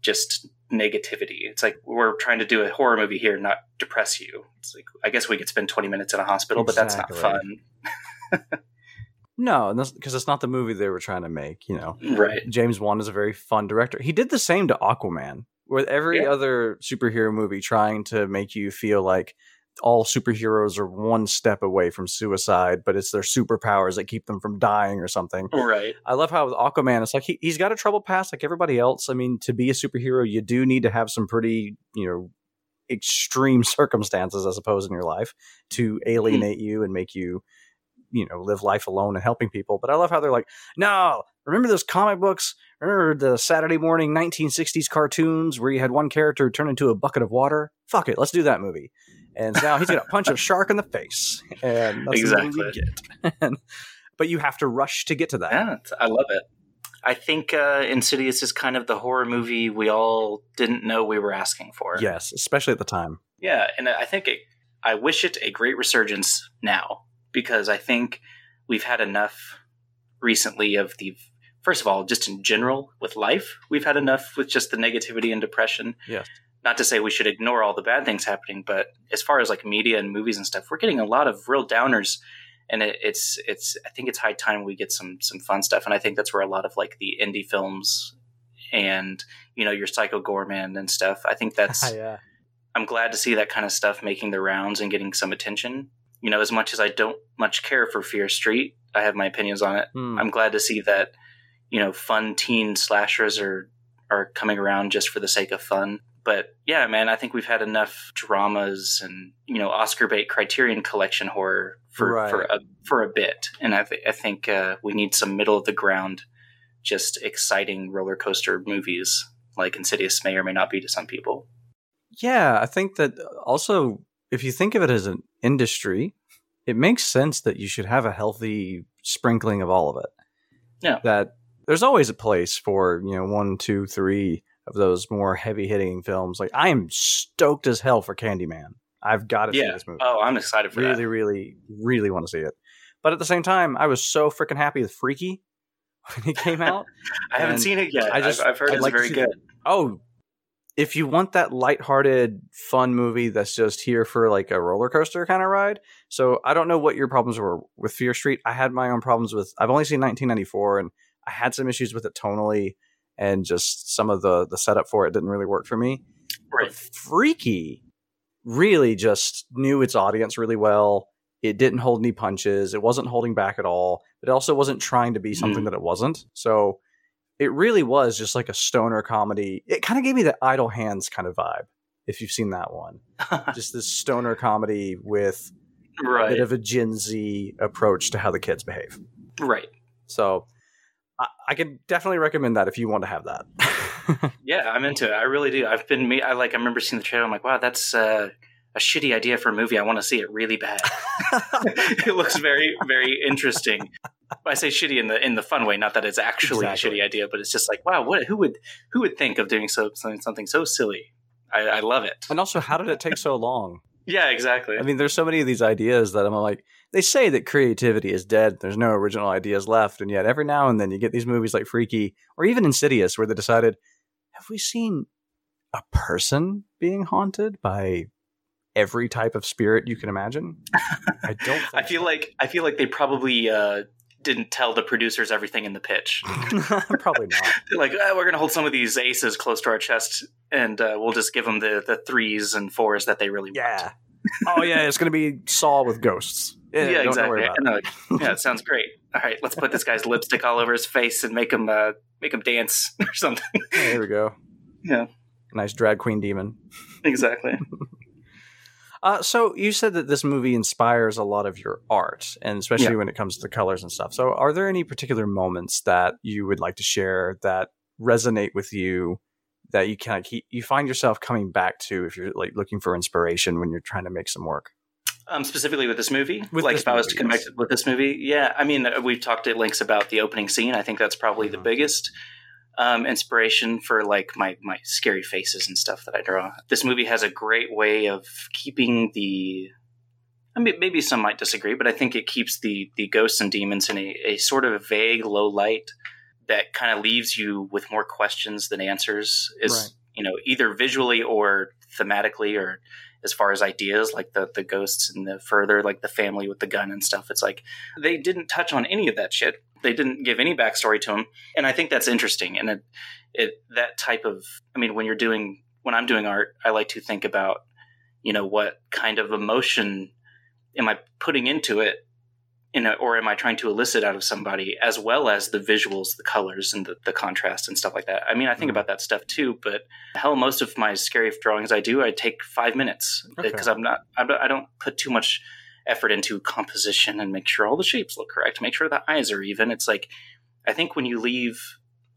just negativity. It's like we're trying to do a horror movie here, not depress you. It's like I guess we could spend 20 minutes in a hospital, but that's not fun. No, because it's not the movie they were trying to make, you know. Right. James Wan is a very fun director. He did the same to Aquaman, with every Yeah. other superhero movie trying to make you feel like all superheroes are one step away from suicide, but it's their superpowers that keep them from dying or something. Right. I love how with Aquaman, it's like he, he's got a troubled past like everybody else. I mean, to be a superhero, you do need to have some pretty, you know, extreme circumstances, I suppose, in your life to hmm. alienate you and make you, you know, live life alone and helping people. But I love how they're like, no, remember those comic books? Remember the Saturday morning 1960s cartoons where you had one character turn into a bucket of water? Fuck it, let's do that movie. And now he's going to punch a shark in the face. And that's movie you get. And- but you have to rush to get to that. Yeah, I love it. I think uh, Insidious is kind of the horror movie we all didn't know we were asking for. Yes, especially at the time. Yeah, and I think it, I wish it a great resurgence now because I think we've had enough recently of the first of all, just in general with life, we've had enough with just the negativity and depression. Yes. Not to say we should ignore all the bad things happening, but as far as like media and movies and stuff, we're getting a lot of real downers, and it, it's it's. I think it's high time we get some some fun stuff, and I think that's where a lot of like the indie films and you know your Psycho Goreman and stuff. I think that's. yeah. I'm glad to see that kind of stuff making the rounds and getting some attention. You know, as much as I don't much care for Fear Street, I have my opinions on it. Hmm. I'm glad to see that you know fun teen slashers are are coming around just for the sake of fun. But yeah, man, I think we've had enough dramas and you know Oscar bait Criterion Collection horror for Right. for a for a bit, and I, th- I think uh, we need some middle of the ground, just exciting roller coaster movies like Insidious may or may not be to some people. Yeah, I think that also, if you think of it as an industry, it makes sense that you should have a healthy sprinkling of all of it. Yeah. That there's always a place for, you know, one, two, three of those more heavy hitting films. Like, I am stoked as hell for Candyman. I've got to see this movie. Oh, I'm excited for it. really, that. really, really want to see it. But at the same time, I was so freaking happy with Freaky when he came out. I haven't seen it yet. I just- I've, I've heard I'd it's like very good. oh, if you want that lighthearted, fun movie that's just here for like a roller coaster kind of ride. So I don't know what your problems were with Fear Street. I had my own problems with. I've only seen 1994, and I had some issues with it tonally, and just some of the the setup for it didn't really work for me. Right. But Freaky really just knew its audience really well. It didn't hold any punches. It wasn't holding back at all. It also wasn't trying to be something Mm. that it wasn't. So it really was just like a stoner comedy. It kind of gave me the Idle Hands kind of vibe, if you've seen that one. just this stoner comedy with a bit of a Gen Z approach to how the kids behave. right. So I, I can definitely recommend that if you want to have that. Yeah, I'm into it. I really do. I've been me. I like. I remember seeing the trailer. I'm like, wow, that's uh, a shitty idea for a movie. I want to see it really bad. it looks very, very interesting. I say shitty in the in the fun way, not that it's actually Exactly. a shitty idea, but it's just like, wow, what? Who would who would think of doing so something, something so silly? I, I love it. and also, how did it take so long? Yeah, exactly. I mean, there's so many of these ideas that I'm like, they say that creativity is dead. There's no original ideas left. And yet, every now and then, you get these movies like Freaky or even Insidious where they decided, have we seen a person being haunted by every type of spirit you can imagine? I don't think I feel like I feel like they probably uh, didn't tell the producers everything in the pitch. Probably not. They're like, "Ah, we're going to hold some of these aces close to our chest, and uh, we'll just give them the, the threes and fours that they really want. Yeah. Oh, yeah. It's going to be Saw with ghosts. Yeah, Yeah, don't, don't worry exactly. about it. yeah, it sounds great. All right, let's put this guy's lipstick all over his face and make him uh, make him dance or something. Yeah, there we go. yeah, Nice drag queen demon. exactly. Uh, so you said that this movie inspires a lot of your art, and especially Yeah. when it comes to the colors and stuff. So, are there any particular moments that you would like to share that resonate with you that you kind of keep you find yourself coming back to if you're like looking for inspiration when you're trying to make some work? Um, specifically with this movie, With like this if I was to connect yes. with this movie, yeah. I mean, uh, we've talked at links about the opening scene. I think that's probably the Mhm. biggest um, inspiration for like my my scary faces and stuff that I draw. This movie has a great way of keeping the. I mean, maybe some might disagree, but I think it keeps the the ghosts and demons in a, a sort of vague low light that kind of leaves you with more questions than answers. Is Right. you know either visually or thematically or as far as ideas like the the ghosts and the further like the family with the gun and stuff. It's like they didn't touch on any of that shit. They didn't give any backstory to him and i think that's interesting. And it, it that type of i mean when you're doing when i'm doing art i like to think about you know what kind of emotion am i putting into it in a, or am i trying to elicit out of somebody as well as the visuals the colors and the, the contrast and stuff like that i mean i think Mhm. about that stuff too but hell most of my scary drawings i do i take five minutes Okay. because i'm not I'm not- i don't put too much effort into composition and make sure all the shapes look correct make sure the eyes are even it's like i think when you leave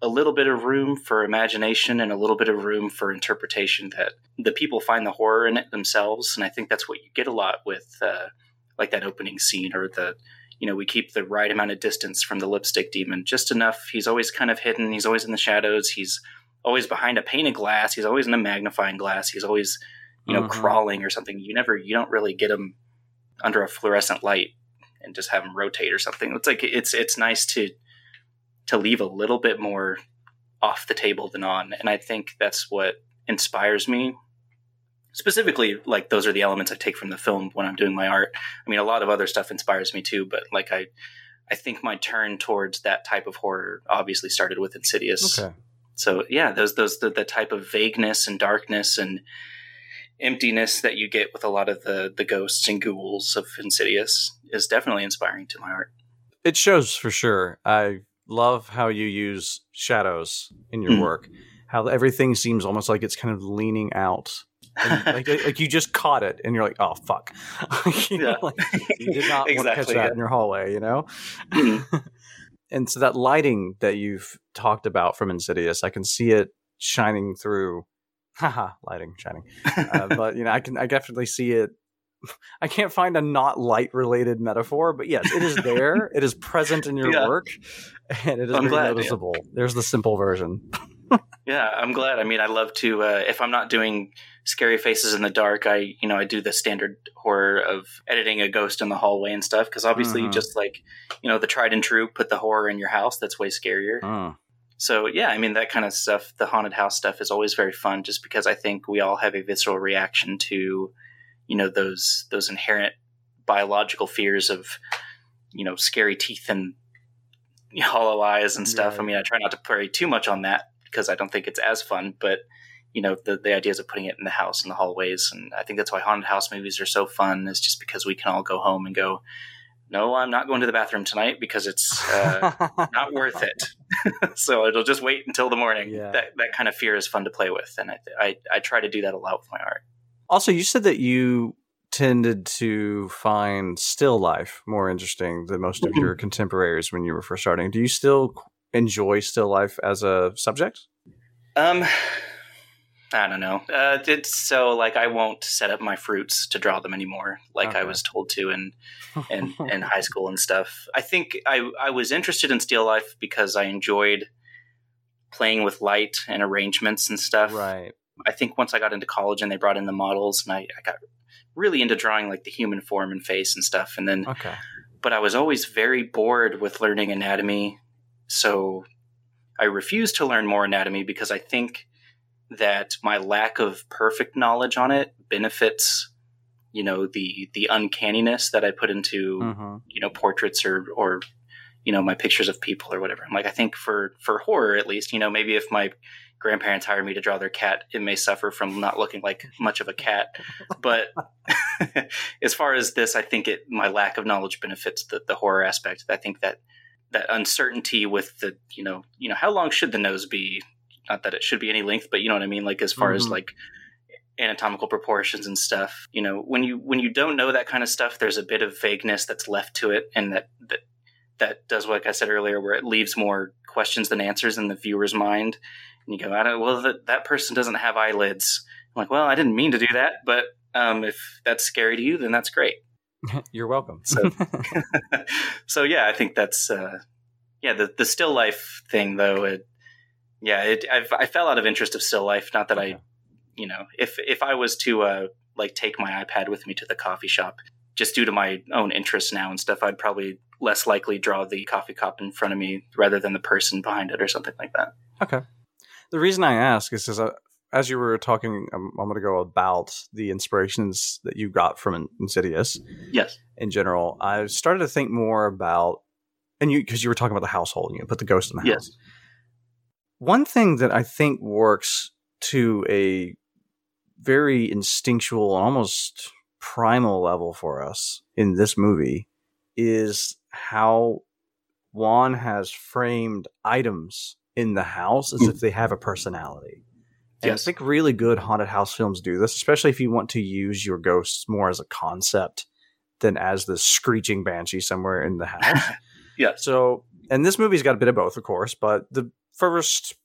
a little bit of room for imagination and a little bit of room for interpretation that the people find the horror in it themselves and i think that's what you get a lot with uh, like that opening scene or the you know we keep the right amount of distance from the lipstick demon just enough he's always kind of hidden he's always in the shadows he's always behind a pane of glass he's always in a magnifying glass he's always you know Mhm. crawling or something you never you don't really get him under a fluorescent light and just have him rotate or something it's like it's it's nice to to leave a little bit more off the table than on. And I think that's what inspires me. Specifically, like those are the elements I take from the film when I'm doing my art. I mean, a lot of other stuff inspires me too, but like I, I think my turn towards that type of horror obviously started with Insidious. Okay. So yeah, those those the, the type of vagueness and darkness and emptiness that you get with a lot of the the ghosts and ghouls of Insidious is definitely inspiring to my art. It shows for sure. I love how you use shadows in your Mhm. work. How everything seems almost like it's kind of leaning out. And like, like you just caught it, and you're like, "Oh fuck!" you, know, like, you did not want to catch Exactly, that yeah. in your hallway, you know. Mhm. and so that lighting that you've talked about from Insidious, I can see it shining through. Haha, lighting shining. Uh, but you know, I can I definitely see it. I can't find a not light related metaphor, but yes, it is there. it is present in your Yeah. work, and it is I'm very glad, yeah. noticeable. There's the simple version. Yeah, I'm glad. I mean, I love to. Uh, if I'm not doing scary faces in the dark, I you know I do the standard horror of editing a ghost in the hallway and stuff. Because obviously, Mhm. just like you know, the tried and true, put the horror in your house. That's way scarier. Mm. So yeah, I mean that kind of stuff, the haunted house stuff, is always very fun. Just because I think we all have a visceral reaction to, you know, those those inherent biological fears of, you know, scary teeth and hollow eyes and stuff. I mean, I try not to prey too much on that because I don't think it's as fun. But you know, the the ideas of putting it in the house in the hallways, and I think that's why haunted house movies are so fun. Is just because we can all go home and go. No, I'm not going to the bathroom tonight because it's uh, not worth it. so it'll just wait until the morning. Yeah. That that kind of fear is fun to play with, and I, I I try to do that a lot with my art. Also, you said that you tended to find still life more interesting than most of your contemporaries when you were first starting. Do you still enjoy still life as a subject? Um, I don't know. Uh, it's so like I won't set up my fruits to draw them anymore, like I was told to in in, in high school and stuff. I think I I was interested in still life because I enjoyed playing with light and arrangements and stuff. right. I think once I got into college and they brought in the models, and I, I got really into drawing like the human form and face and stuff, and then Okay. but I was always very bored with learning anatomy. So I refuse to learn more anatomy because I think that my lack of perfect knowledge on it benefits, you know, the the uncanniness that I put into, hmm you know, portraits or or you know, my pictures of people or whatever. I'm like I think for for horror at least, you know, maybe if my grandparents hired me to draw their cat, it may suffer from not looking like much of a cat. But as far as this, I think it my lack of knowledge benefits the, the horror aspect. I think that that uncertainty with the you know you know how long should the nose be? Not that it should be any length, but you know what I mean. Like as far as Mhm. like anatomical proportions and stuff. You know when you when you don't know that kind of stuff, there's a bit of vagueness that's left to it, and that that that does like I said earlier, where it leaves more questions than answers in the viewer's mind. And you go, I don't. Well, that that person doesn't have eyelids. I'm like, well, I didn't mean to do that, but um, if that's scary to you, then that's great. You're welcome. So- so yeah, I think that's uh, yeah the the still life thing though. It, yeah, it I've, I fell out of interest of still life. Not that I, you know, if if I was to uh, like take my iPad with me to the coffee shop, just due to my own interests now and stuff, I'd probably less likely draw the coffee cup in front of me rather than the person behind it or something like that. Okay. The reason I ask is because as you were talking a moment ago about the inspirations that you got from Insidious Yes. in general, I started to think more about, and you because you were talking about the household, and you put the ghost in the Yes. house. One thing that I think works to a very instinctual and almost primal level for us in this movie is how Wan has framed items in the house as hmm. if they have a personality. And Yes. I think really good haunted house films do this, especially if you want to use your ghosts more as a concept than as the screeching banshee somewhere in the house. yeah. So, and this movie's got a bit of both, of course, but the first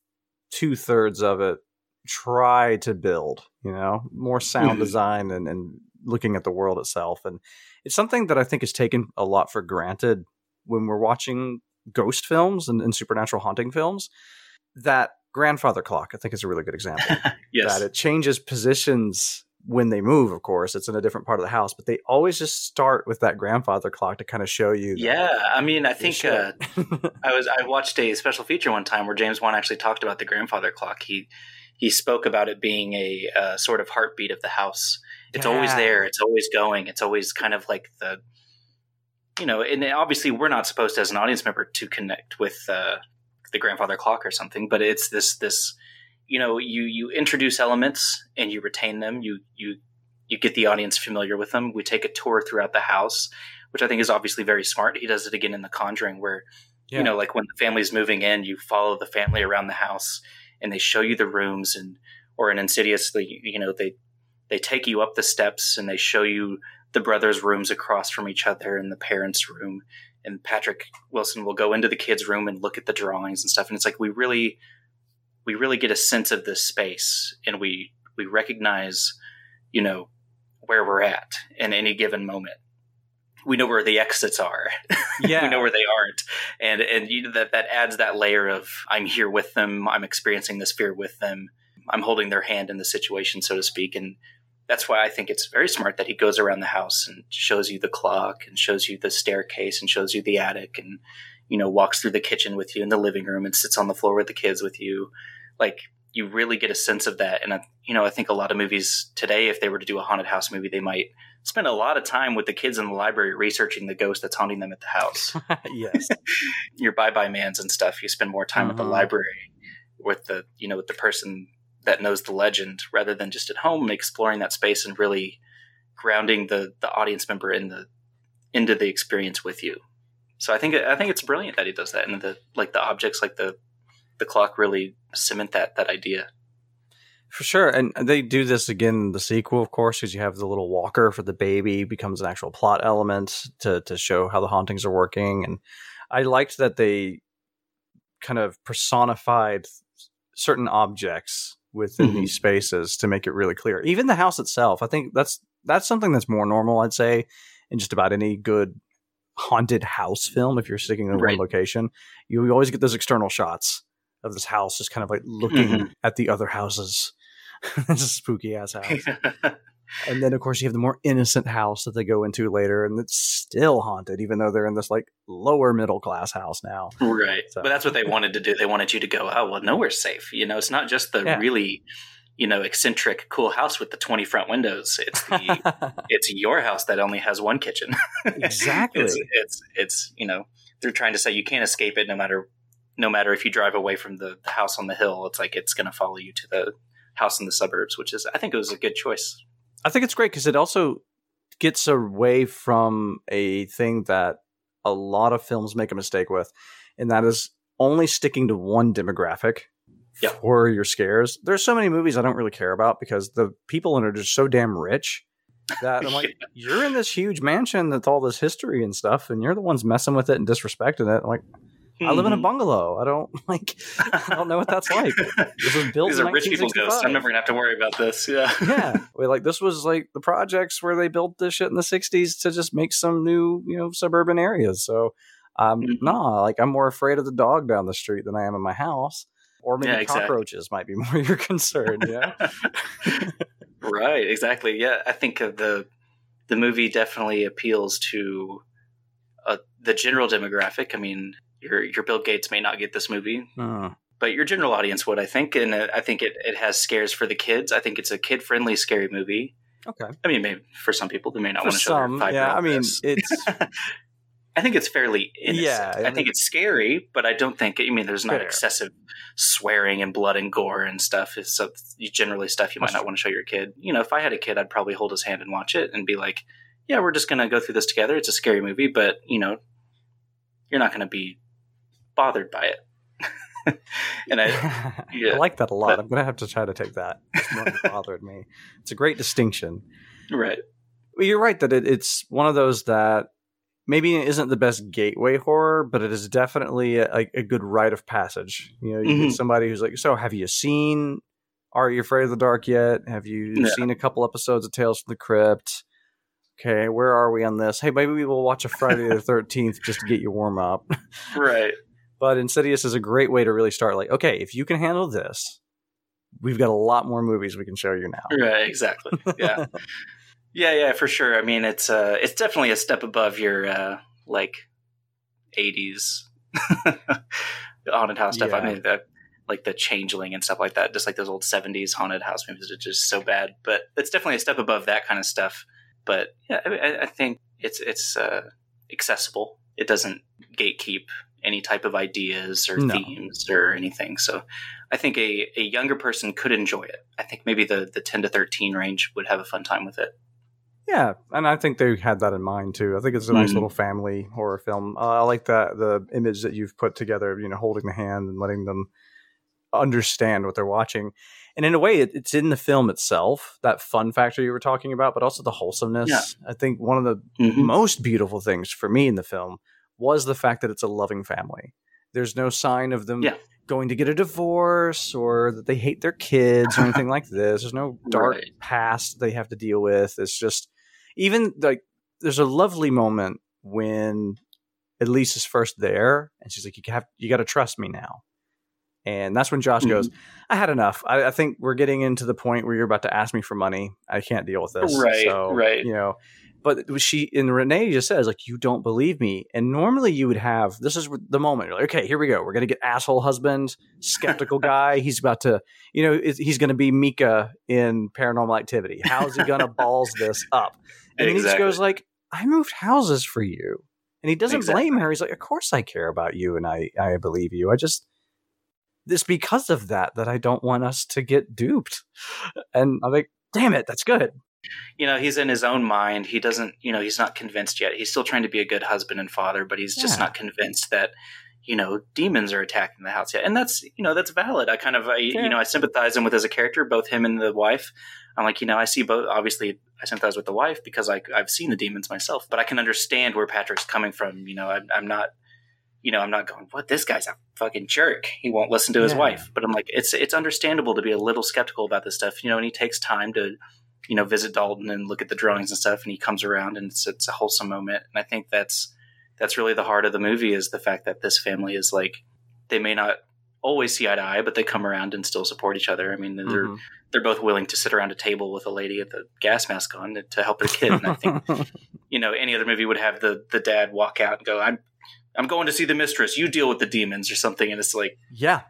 two thirds of it try to build, you know, more sound Mhm. design and, and looking at the world itself. And it's something that I think is taken a lot for granted when we're watching ghost films and, and supernatural haunting films. That grandfather clock, I think, is a really good example yes. that it changes positions when they move, of course, it's in a different part of the house, but they always just start with that grandfather clock to kind of show you. that Yeah, I mean, I think uh, I was I watched a special feature one time where James Wan actually talked about the grandfather clock. He he spoke about it being a uh, sort of heartbeat of the house. It's always there. It's always going. It's always kind of like the you know, and obviously we're not supposed as an audience member to connect with uh, the grandfather clock or something, but it's this this you know you you introduce elements and you retain them. You you you get the audience familiar with them. We take a tour throughout the house, which I think is obviously very smart. He does it again in The Conjuring, where you know, like when the family's moving in, you follow the family around the house and they show you the rooms and or in Insidiously, you know, they they take you up the steps and they show you the brothers' rooms across from each other and the parents' room. And Patrick Wilson will go into the kids' room and look at the drawings and stuff. And it's like we really we really get a sense of this space and we we recognize, you know, where we're at in any given moment. We know where the exits are. yeah, we know where they aren't and and you know, that that adds that layer of i'm here with them i'm experiencing this fear with them i'm holding their hand in the situation so to speak and that's why i think it's very smart that he goes around the house and shows you the clock and shows you the staircase and shows you the attic and you know walks through the kitchen with you in the living room and sits on the floor with the kids with you like you really get a sense of that and I, you know i think a lot of movies today if they were to do a haunted house movie they might spend a lot of time with the kids in the library researching the ghost that's haunting them at the house yes, your bye bye mans and stuff. You spend more time at the Mhm. library with the you know with the person that knows the legend rather than just at home exploring that space and really grounding the the audience member in the into the experience with you. So I think I think it's brilliant that he does that and the like the objects like the the clock really cement that that idea. for sure. And they do this again in the sequel, of course, because you have the little walker for the baby becomes an actual plot element to to show how the hauntings are working. And I liked that they kind of personified certain objects within Mhm. these spaces to make it really clear. Even the house itself, I think that's that's something that's more normal, I'd say, in just about any good haunted house film. If you're sticking in Right. one location, you always get those external shots of this house just kind of like looking Mhm. at the other houses. it's a spooky ass house. And then, of course, you have the more innocent house that they go into later, and it's still haunted, even though they're in this like lower middle class house now. right. So- But that's what they wanted to do. They wanted you to go, oh well, nowhere's safe. You know, it's not just the Yeah. really you know eccentric cool house with the 20 front windows it's the it's your house that only has one kitchen exactly. it's it's it's you know they're trying to say you can't escape it no matter no matter if you drive away from the, the house on the hill it's like it's going to follow you to the house in the suburbs which is i think it was a good choice I think it's great because it also gets away from a thing that a lot of films make a mistake with, and that is only sticking to one demographic Yeah. for your scares. There's so many movies I don't really care about because the people in it are just so damn rich that I'm like, you're in this huge mansion that's all this history and stuff, and you're the ones messing with it and disrespecting it. I'm like, I live in a Mhm. bungalow. I don't like. I don't know what that's like. This was built these are rich people ghosts i'm never going to have to worry about this yeah yeah, Wait, like this was like the projects where they built this shit in the '60s to just make some new, you know, suburban areas. So, um, Mhm. nah, like I'm more afraid of the dog down the street than I am in my house, or maybe Yeah, exactly. cockroaches might be more your concern. Yeah, right exactly yeah i think the the movie definitely appeals to uh, the general demographic i mean your your bill gates may not get this movie Uh, but your general audience would i think and uh, i think it, it has scares for the kids i think it's a kid friendly scary movie okay. i mean maybe for some people they may not For want to show some, their yeah. I mean, this. it's I think it's fairly innocent. Yeah, I I, think it's scary, but I don't think. I mean, there's not Fair. excessive swearing and blood and gore and stuff. It's so generally stuff you might not want to show your kid. You know, if I had a kid, I'd probably hold his hand and watch it and be like, "Yeah, we're just gonna go through this together. It's a scary movie, but you know, you're not gonna be bothered by it." and I, yeah, I like that a lot. but- I'm gonna have to try to take that. It's not bothered me. It's a great distinction. right, Well, you're right that it, it's one of those that maybe it isn't the best gateway horror, but it is definitely a, a good rite of passage. You know, you Mhm. get somebody who's like, "So, have you seen Are You Afraid of the Dark yet? Have you Yeah. seen a couple episodes of Tales from the Crypt? Okay, where are we on this? Hey, maybe we will watch a Friday the Thirteenth just to get you warm up." right, But Insidious is a great way to really start. Like, okay, if you can handle this, we've got a lot more movies we can show you now. Right, exactly. Yeah. yeah, yeah, for sure. I mean, it's uh it's definitely a step above your uh like 80s haunted house stuff. I mean, the, like the Changeling and stuff like that, just like those old 70s haunted house movies are just so bad. But it's definitely a step above that kind of stuff. But yeah, I, I- I think it's it's uh, accessible. It doesn't gatekeep any type of ideas or No. themes or anything. So I think a, a younger person could enjoy it. I think maybe the, the 10 to 13 range would have a fun time with it. Yeah, and I think they had that in mind too. I think it's a nice Mhm. little family horror film. Uh, I like that the image that you've put together, you know, holding the hand and letting them understand what they're watching. And in a way, it, it's in the film itself, that fun factor you were talking about, but also the wholesomeness. Yeah. I think one of the Mhm. most beautiful things for me in the film was the fact that it's a loving family. There's no sign of them Yeah. going to get a divorce or that they hate their kids or anything like this. There's no dark Right. past they have to deal with. It's just even like there's a lovely moment when Elise is first there and she's like, You have you gotta trust me now. And that's when Josh goes, mm-hmm. I had enough. I, I think we're getting into the point where you're about to ask me for money. I can't deal with this. Right, So, right. You know, but she and Renee just says like, you don't believe me. And normally you would have this is the moment. You're like, okay, here we go. We're gonna get asshole husband, skeptical guy. He's about to, you know, he's gonna be Micah in Paranormal Activity. How's he gonna balls this up? And then he just goes like, I moved houses for you. And he doesn't Exactly. blame her. He's like, Of course I care about you and I, I believe you. I just it's because of that that I don't want us to get duped. And I'm like, damn it, that's good. You know he's in his own mind. He doesn't you know he's not convinced yet. He's still trying to be a good husband and father but he's just not convinced that you know demons are attacking the house yet. And that's you know that's valid. I kind of I, Yeah. you know i sympathize him with as a character both him and the wife. I'm like you know i see both obviously i sympathize with the wife because I, i've seen the demons myself but i can understand where patrick's coming from. You know I, i'm not you know i'm not going what? This guy's a fucking jerk. He won't listen to his Yeah. wife. But i'm like it's it's understandable to be a little skeptical about this stuff you know and he takes time to you know visit Dalton and look at the drawings and stuff, and he comes around and it's, it's a wholesome moment. And I think that's that's really the heart of the movie is the fact that this family is like they may not always see eye to eye, but they come around and still support each other. I mean, they're Mhm. they're both willing to sit around a table with a lady at the gas mask on to, to help their kid. And I think you know any other movie would have the the dad walk out and go, "I'm I'm going to see the mistress. You deal with the demons or something." And it's like, yeah.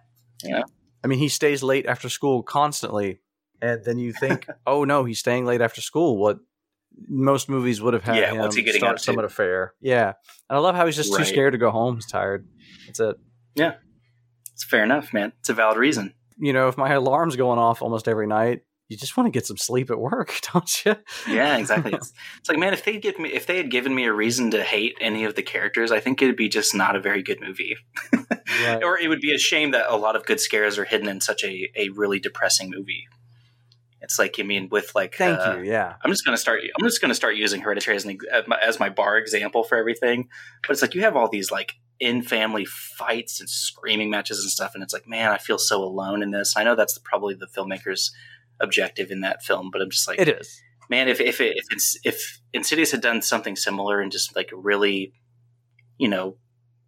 Yeah. I mean, he stays late after school constantly. And then you think, oh no, he's staying late after school. What most movies would have had Yeah, him he start some affair. Yeah. And I love how he's just too scared to go home. He's tired. That's it. Yeah, it's fair enough, man. It's a valid reason. You know, if my alarm's going off almost every night, you just want to get some sleep at work, don't you? Yeah, exactly. it's, it's like, man, if they give me, if they had given me a reason to hate any of the characters, I think it'd be just not a very good movie. Right. Or it would be a shame that a lot of good scares are hidden in such a, a really depressing movie. It's like, I mean, with like, Thank uh, you. Yeah. I'm just gonna start. I'm just gonna start using Hereditary as, an, as my- bar example for everything. But it's like you have all these like in family fights and screaming matches and stuff, and it's like, man, I feel so alone in this. I know that's the, probably the filmmaker's objective in that film, but I'm just like, It is. man, if if it, if it's, if Insidious had done something similar and just like really, you know,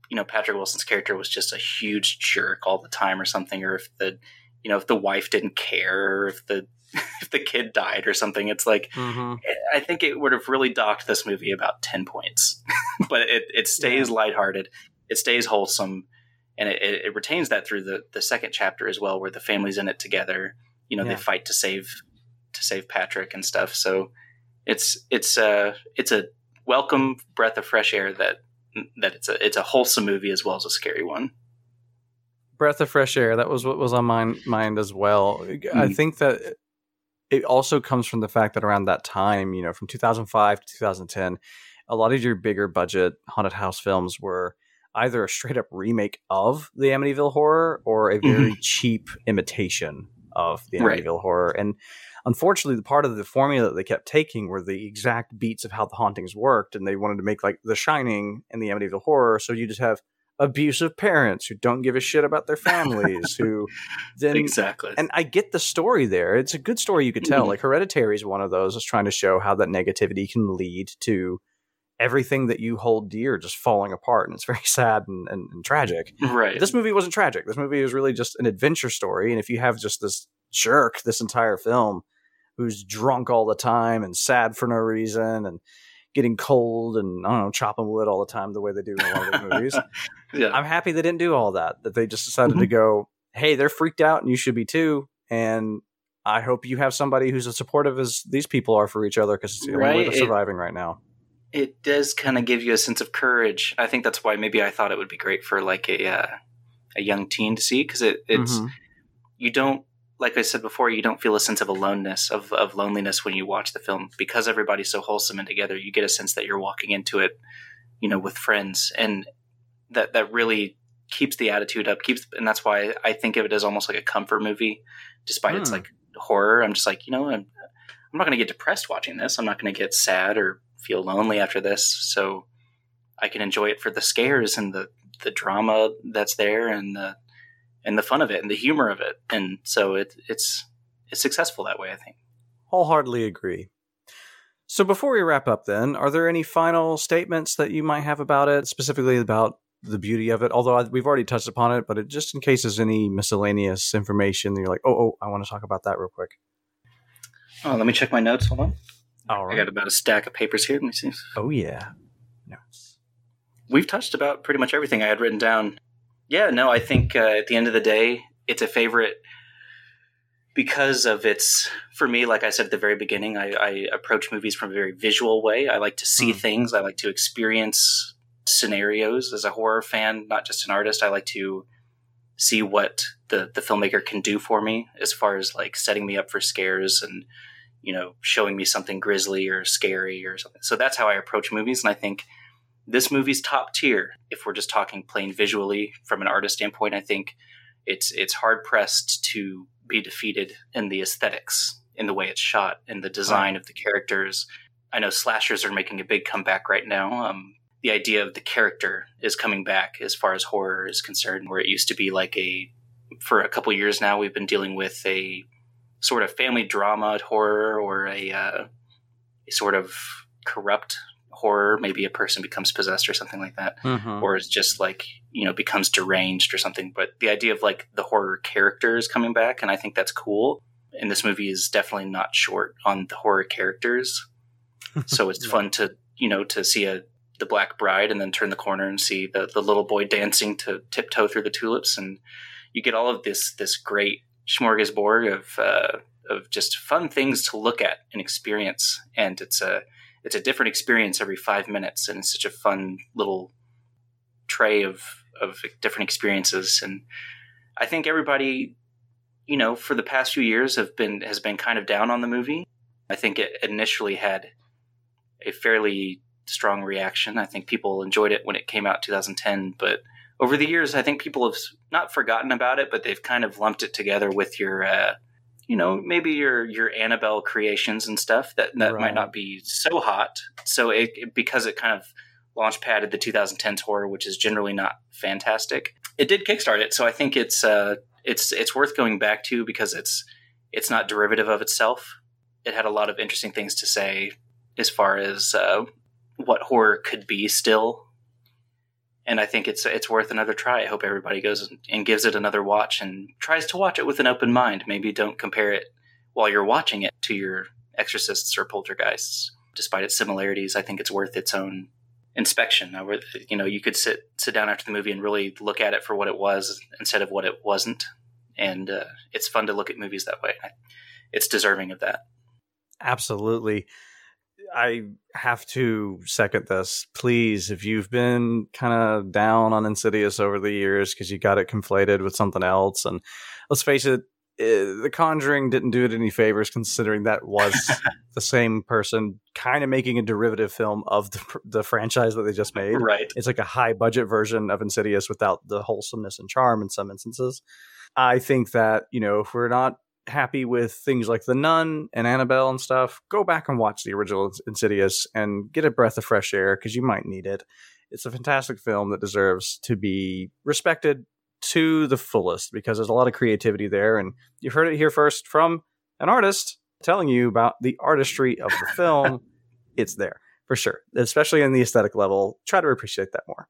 you know, Patrick Wilson's character was just a huge jerk all the time or something, or if the, you know, if the wife didn't care, or if the if the kid died or something, it's like Mm-hmm. I think it would have really docked this movie about ten points, but it it stays lighthearted, it stays wholesome, and it, it, retains that through the the second chapter as well, where the family's in it together. You know, Yeah. they fight to save to save Patrick and stuff. So it's it's a it's a welcome breath of fresh air that that it's a it's a wholesome movie as well as a scary one. breath of fresh air. That was what was on my mind as well. I Mhm. think that it also comes from the fact that around that time, you know, from 2005 to 2010, a lot of your bigger budget haunted house films were either a straight up remake of the Amityville horror or a very mm-hmm. cheap imitation of the Right. Amityville horror. And unfortunately, the part of the formula that they kept taking were the exact beats of how the hauntings worked, and they wanted to make like The Shining and the Amityville horror. So you just have abusive parents who don't give a shit about their families, who then exactly. and I get the story there. It's a good story you could tell. Mhm. Like Hereditary is one of those. It's trying to show how that negativity can lead to everything that you hold dear just falling apart, and it's very sad and, and, and tragic. right. This movie wasn't tragic. This movie was really just an adventure story. And if you have just this jerk this entire film who's drunk all the time and sad for no reason and getting cold and I don't know, chopping wood all the time the way they do in a lot of movies. Yeah. I'm happy they didn't do all that, that they just decided to Mhm. go, hey, they're freaked out and you should be too. And I hope you have somebody who's as supportive as these people are for each other because it's the only way they're it- surviving right now. it does kind of give you a sense of courage. I think that's why maybe I thought it would be great for like a uh, a young teen to see because it it's Mhm. you don't like I said before you don't feel a sense of aloneness of of loneliness when you watch the film because everybody's so wholesome and together. You get a sense that you're walking into it, you know, with friends, and that that really keeps the attitude up. Keeps and that's why I think of it as almost like a comfort movie, despite its Hmm. like horror. I'm just like you know I'm I'm not going to get depressed watching this. I'm not going to get sad or feel lonely after this. So I can enjoy it for the scares and the the drama that's there and the and the fun of it and the humor of it. And so it it's it's successful that way. I think. Wholeheartedly agree. So before we wrap up, then, are there any final statements that you might have about it, specifically about the beauty of it? Although I, we've already touched upon it, but it, just in case there's any miscellaneous information, you're like, oh, oh, I want to talk about that real quick. Oh, let me check my notes. Hold on. All I got about a stack of papers here. Let me see. Oh yeah. Notes. We've touched about pretty much everything I had written down. Yeah, no, I think uh, at the end of the day, it's a favorite because of its. For me, like I said at the very beginning, I, I approach movies from a very visual way. I like to see Hmm. things. I like to experience scenarios as a horror fan, not just an artist. I like to see what the the filmmaker can do for me as far as like setting me up for scares and you know showing me something grisly or scary or something. So that's how I approach movies, and I think this movie's top tier. If we're just talking plain visually from an artist standpoint, I think it's it's hard pressed to be defeated in the aesthetics, in the way it's shot, in the design of the characters. I know slashers are making a big comeback right now. Um, the idea of the character is coming back as far as horror is concerned, where it used to be like a for a couple years now we've been dealing with a sort of family drama horror or a, uh, a sort of corrupt horror. Maybe a person becomes possessed or something like that, Mm-hmm. or is just like you know becomes deranged or something. But the idea of like the horror character is coming back, and I think that's cool. And this movie is definitely not short on the horror characters, so it's fun to you know to see a the Black Bride and then turn the corner and see the the little boy dancing to tiptoe through the tulips, and you get all of this this great smorgasbord of uh, of just fun things to look at and experience, and it's a it's a different experience every five minutes, and it's such a fun little tray of of different experiences. And I think everybody, you know, for the past few years have been has been kind of down on the movie. I think it initially had a fairly strong reaction. I think people enjoyed it when it came out in 2010, but over the years, I think people have not forgotten about it, but they've kind of lumped it together with your, uh, you know, maybe your your Annabelle creations and stuff that that Right. might not be so hot. So it, because it kind of launch padded the 2010s horror, which is generally not fantastic, it did kickstart it. So I think it's uh, it's it's worth going back to because it's it's not derivative of itself. It had a lot of interesting things to say as far as uh, what horror could be still and I think it's it's worth another try. I hope everybody goes and gives it another watch and tries to watch it with an open mind. Maybe don't compare it while you're watching it to your Exorcists or Poltergeists. Despite its similarities, I think it's worth its own inspection. You know, you could sit sit down after the movie and really look at it for what it was instead of what it wasn't. And uh, it's fun to look at movies that way. It's deserving of that. Absolutely. I have to second this. Please, if you've been kind of down on Insidious over the years because you got it conflated with something else, and let's face it, eh, The Conjuring didn't do it any favors considering that was the same person kind of making a derivative film of the, the franchise that they just made. Right. It's like a high budget version of Insidious without the wholesomeness and charm in some instances. I think that, you know, if we're not happy with things like The Nun and Annabelle and stuff, go back and watch the original Insidious and get a breath of fresh air because you might need it. It's a fantastic film that deserves to be respected to the fullest because there's a lot of creativity there. And you've heard it here first from an artist telling you about the artistry of the film. it's there for sure, especially in the aesthetic level. Try to appreciate that more.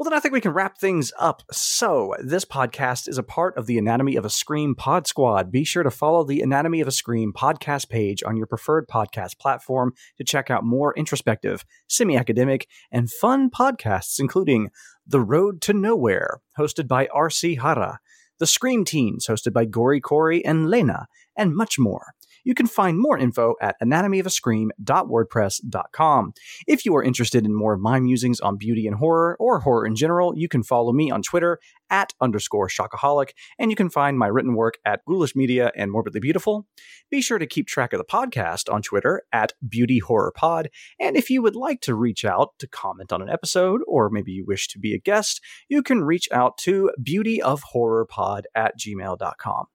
Well, then I think we can wrap things up. So, this podcast is a part of the Anatomy of a Scream Pod Squad. Be sure to follow the Anatomy of a Scream podcast page on your preferred podcast platform to check out more introspective, semi academic, and fun podcasts, including The Road to Nowhere, hosted by R.C. Hara, The Scream Teens, hosted by Gory Corey and Lena, and much more. You can find more info at anatomyofascream.wordpress.com. If you are interested in more of my musings on beauty and horror, or horror in general, you can follow me on Twitter at underscore shockaholic, and you can find my written work at Ghoulish Media and Morbidly Beautiful. Be sure to keep track of the podcast on Twitter at Beauty Horror Pod, and if you would like to reach out to comment on an episode, or maybe you wish to be a guest, you can reach out to beautyofhorrorpod at gmail.com.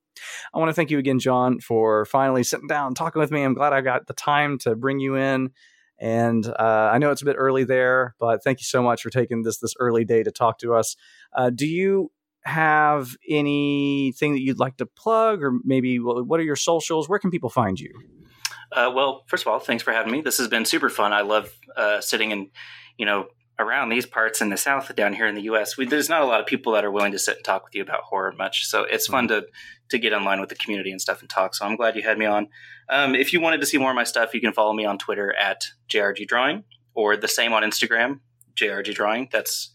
I want to thank you again, John, for finally sitting down talking with me. I'm glad I got the time to bring you in. And uh, I know it's a bit early there, but thank you so much for taking this this early day to talk to us. Uh, do you have anything that you'd like to plug, or maybe what are your socials? Where can people find you? Uh, well, first of all, thanks for having me. This has been super fun. I love uh, sitting and you know around these parts in the South down here in the U.S. We, there's not a lot of people that are willing to sit and talk with you about horror much. So it's fun mm-hmm. to to get online with the community and stuff and talk. So I'm glad you had me on. Um, if you wanted to see more of my stuff, you can follow me on Twitter at JRG Drawing or the same on Instagram, JRG Drawing. That's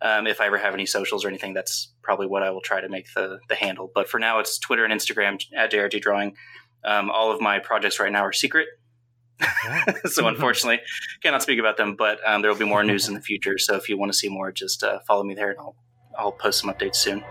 um, if I ever have any socials or anything, that's probably what I will try to make the the handle. But for now, it's Twitter and Instagram at JRG Drawing. Um, all of my projects right now are secret, so unfortunately, cannot speak about them. But um, there will be more news in the future. So if you want to see more, just uh, follow me there, and I'll I'll post some updates soon.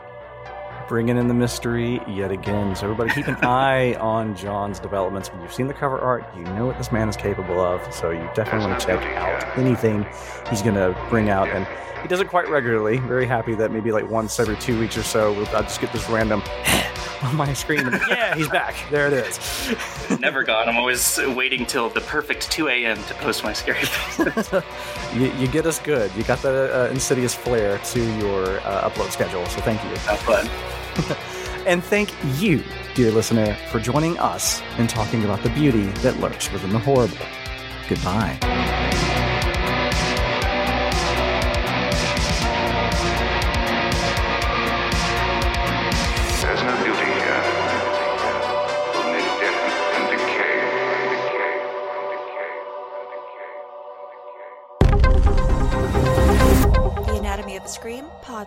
Bringing in the mystery yet again. So everybody, keep an eye on John's developments. When you've seen the cover art, you know what this man is capable of. So you definitely want to check out anything he's going to bring out and. He does it quite regularly. Very happy that maybe like once every two weeks or so, I'll just get this random on my screen. Yeah, he's back. There it is. Never gone. I'm always waiting till the perfect 2 a.m. to post my scary you, you, get us good. You got the uh, insidious flair to your uh, upload schedule. So thank you. Have fun. and thank you, dear listener, for joining us in talking about the beauty that lurks within the horrible. Goodbye.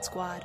Squad.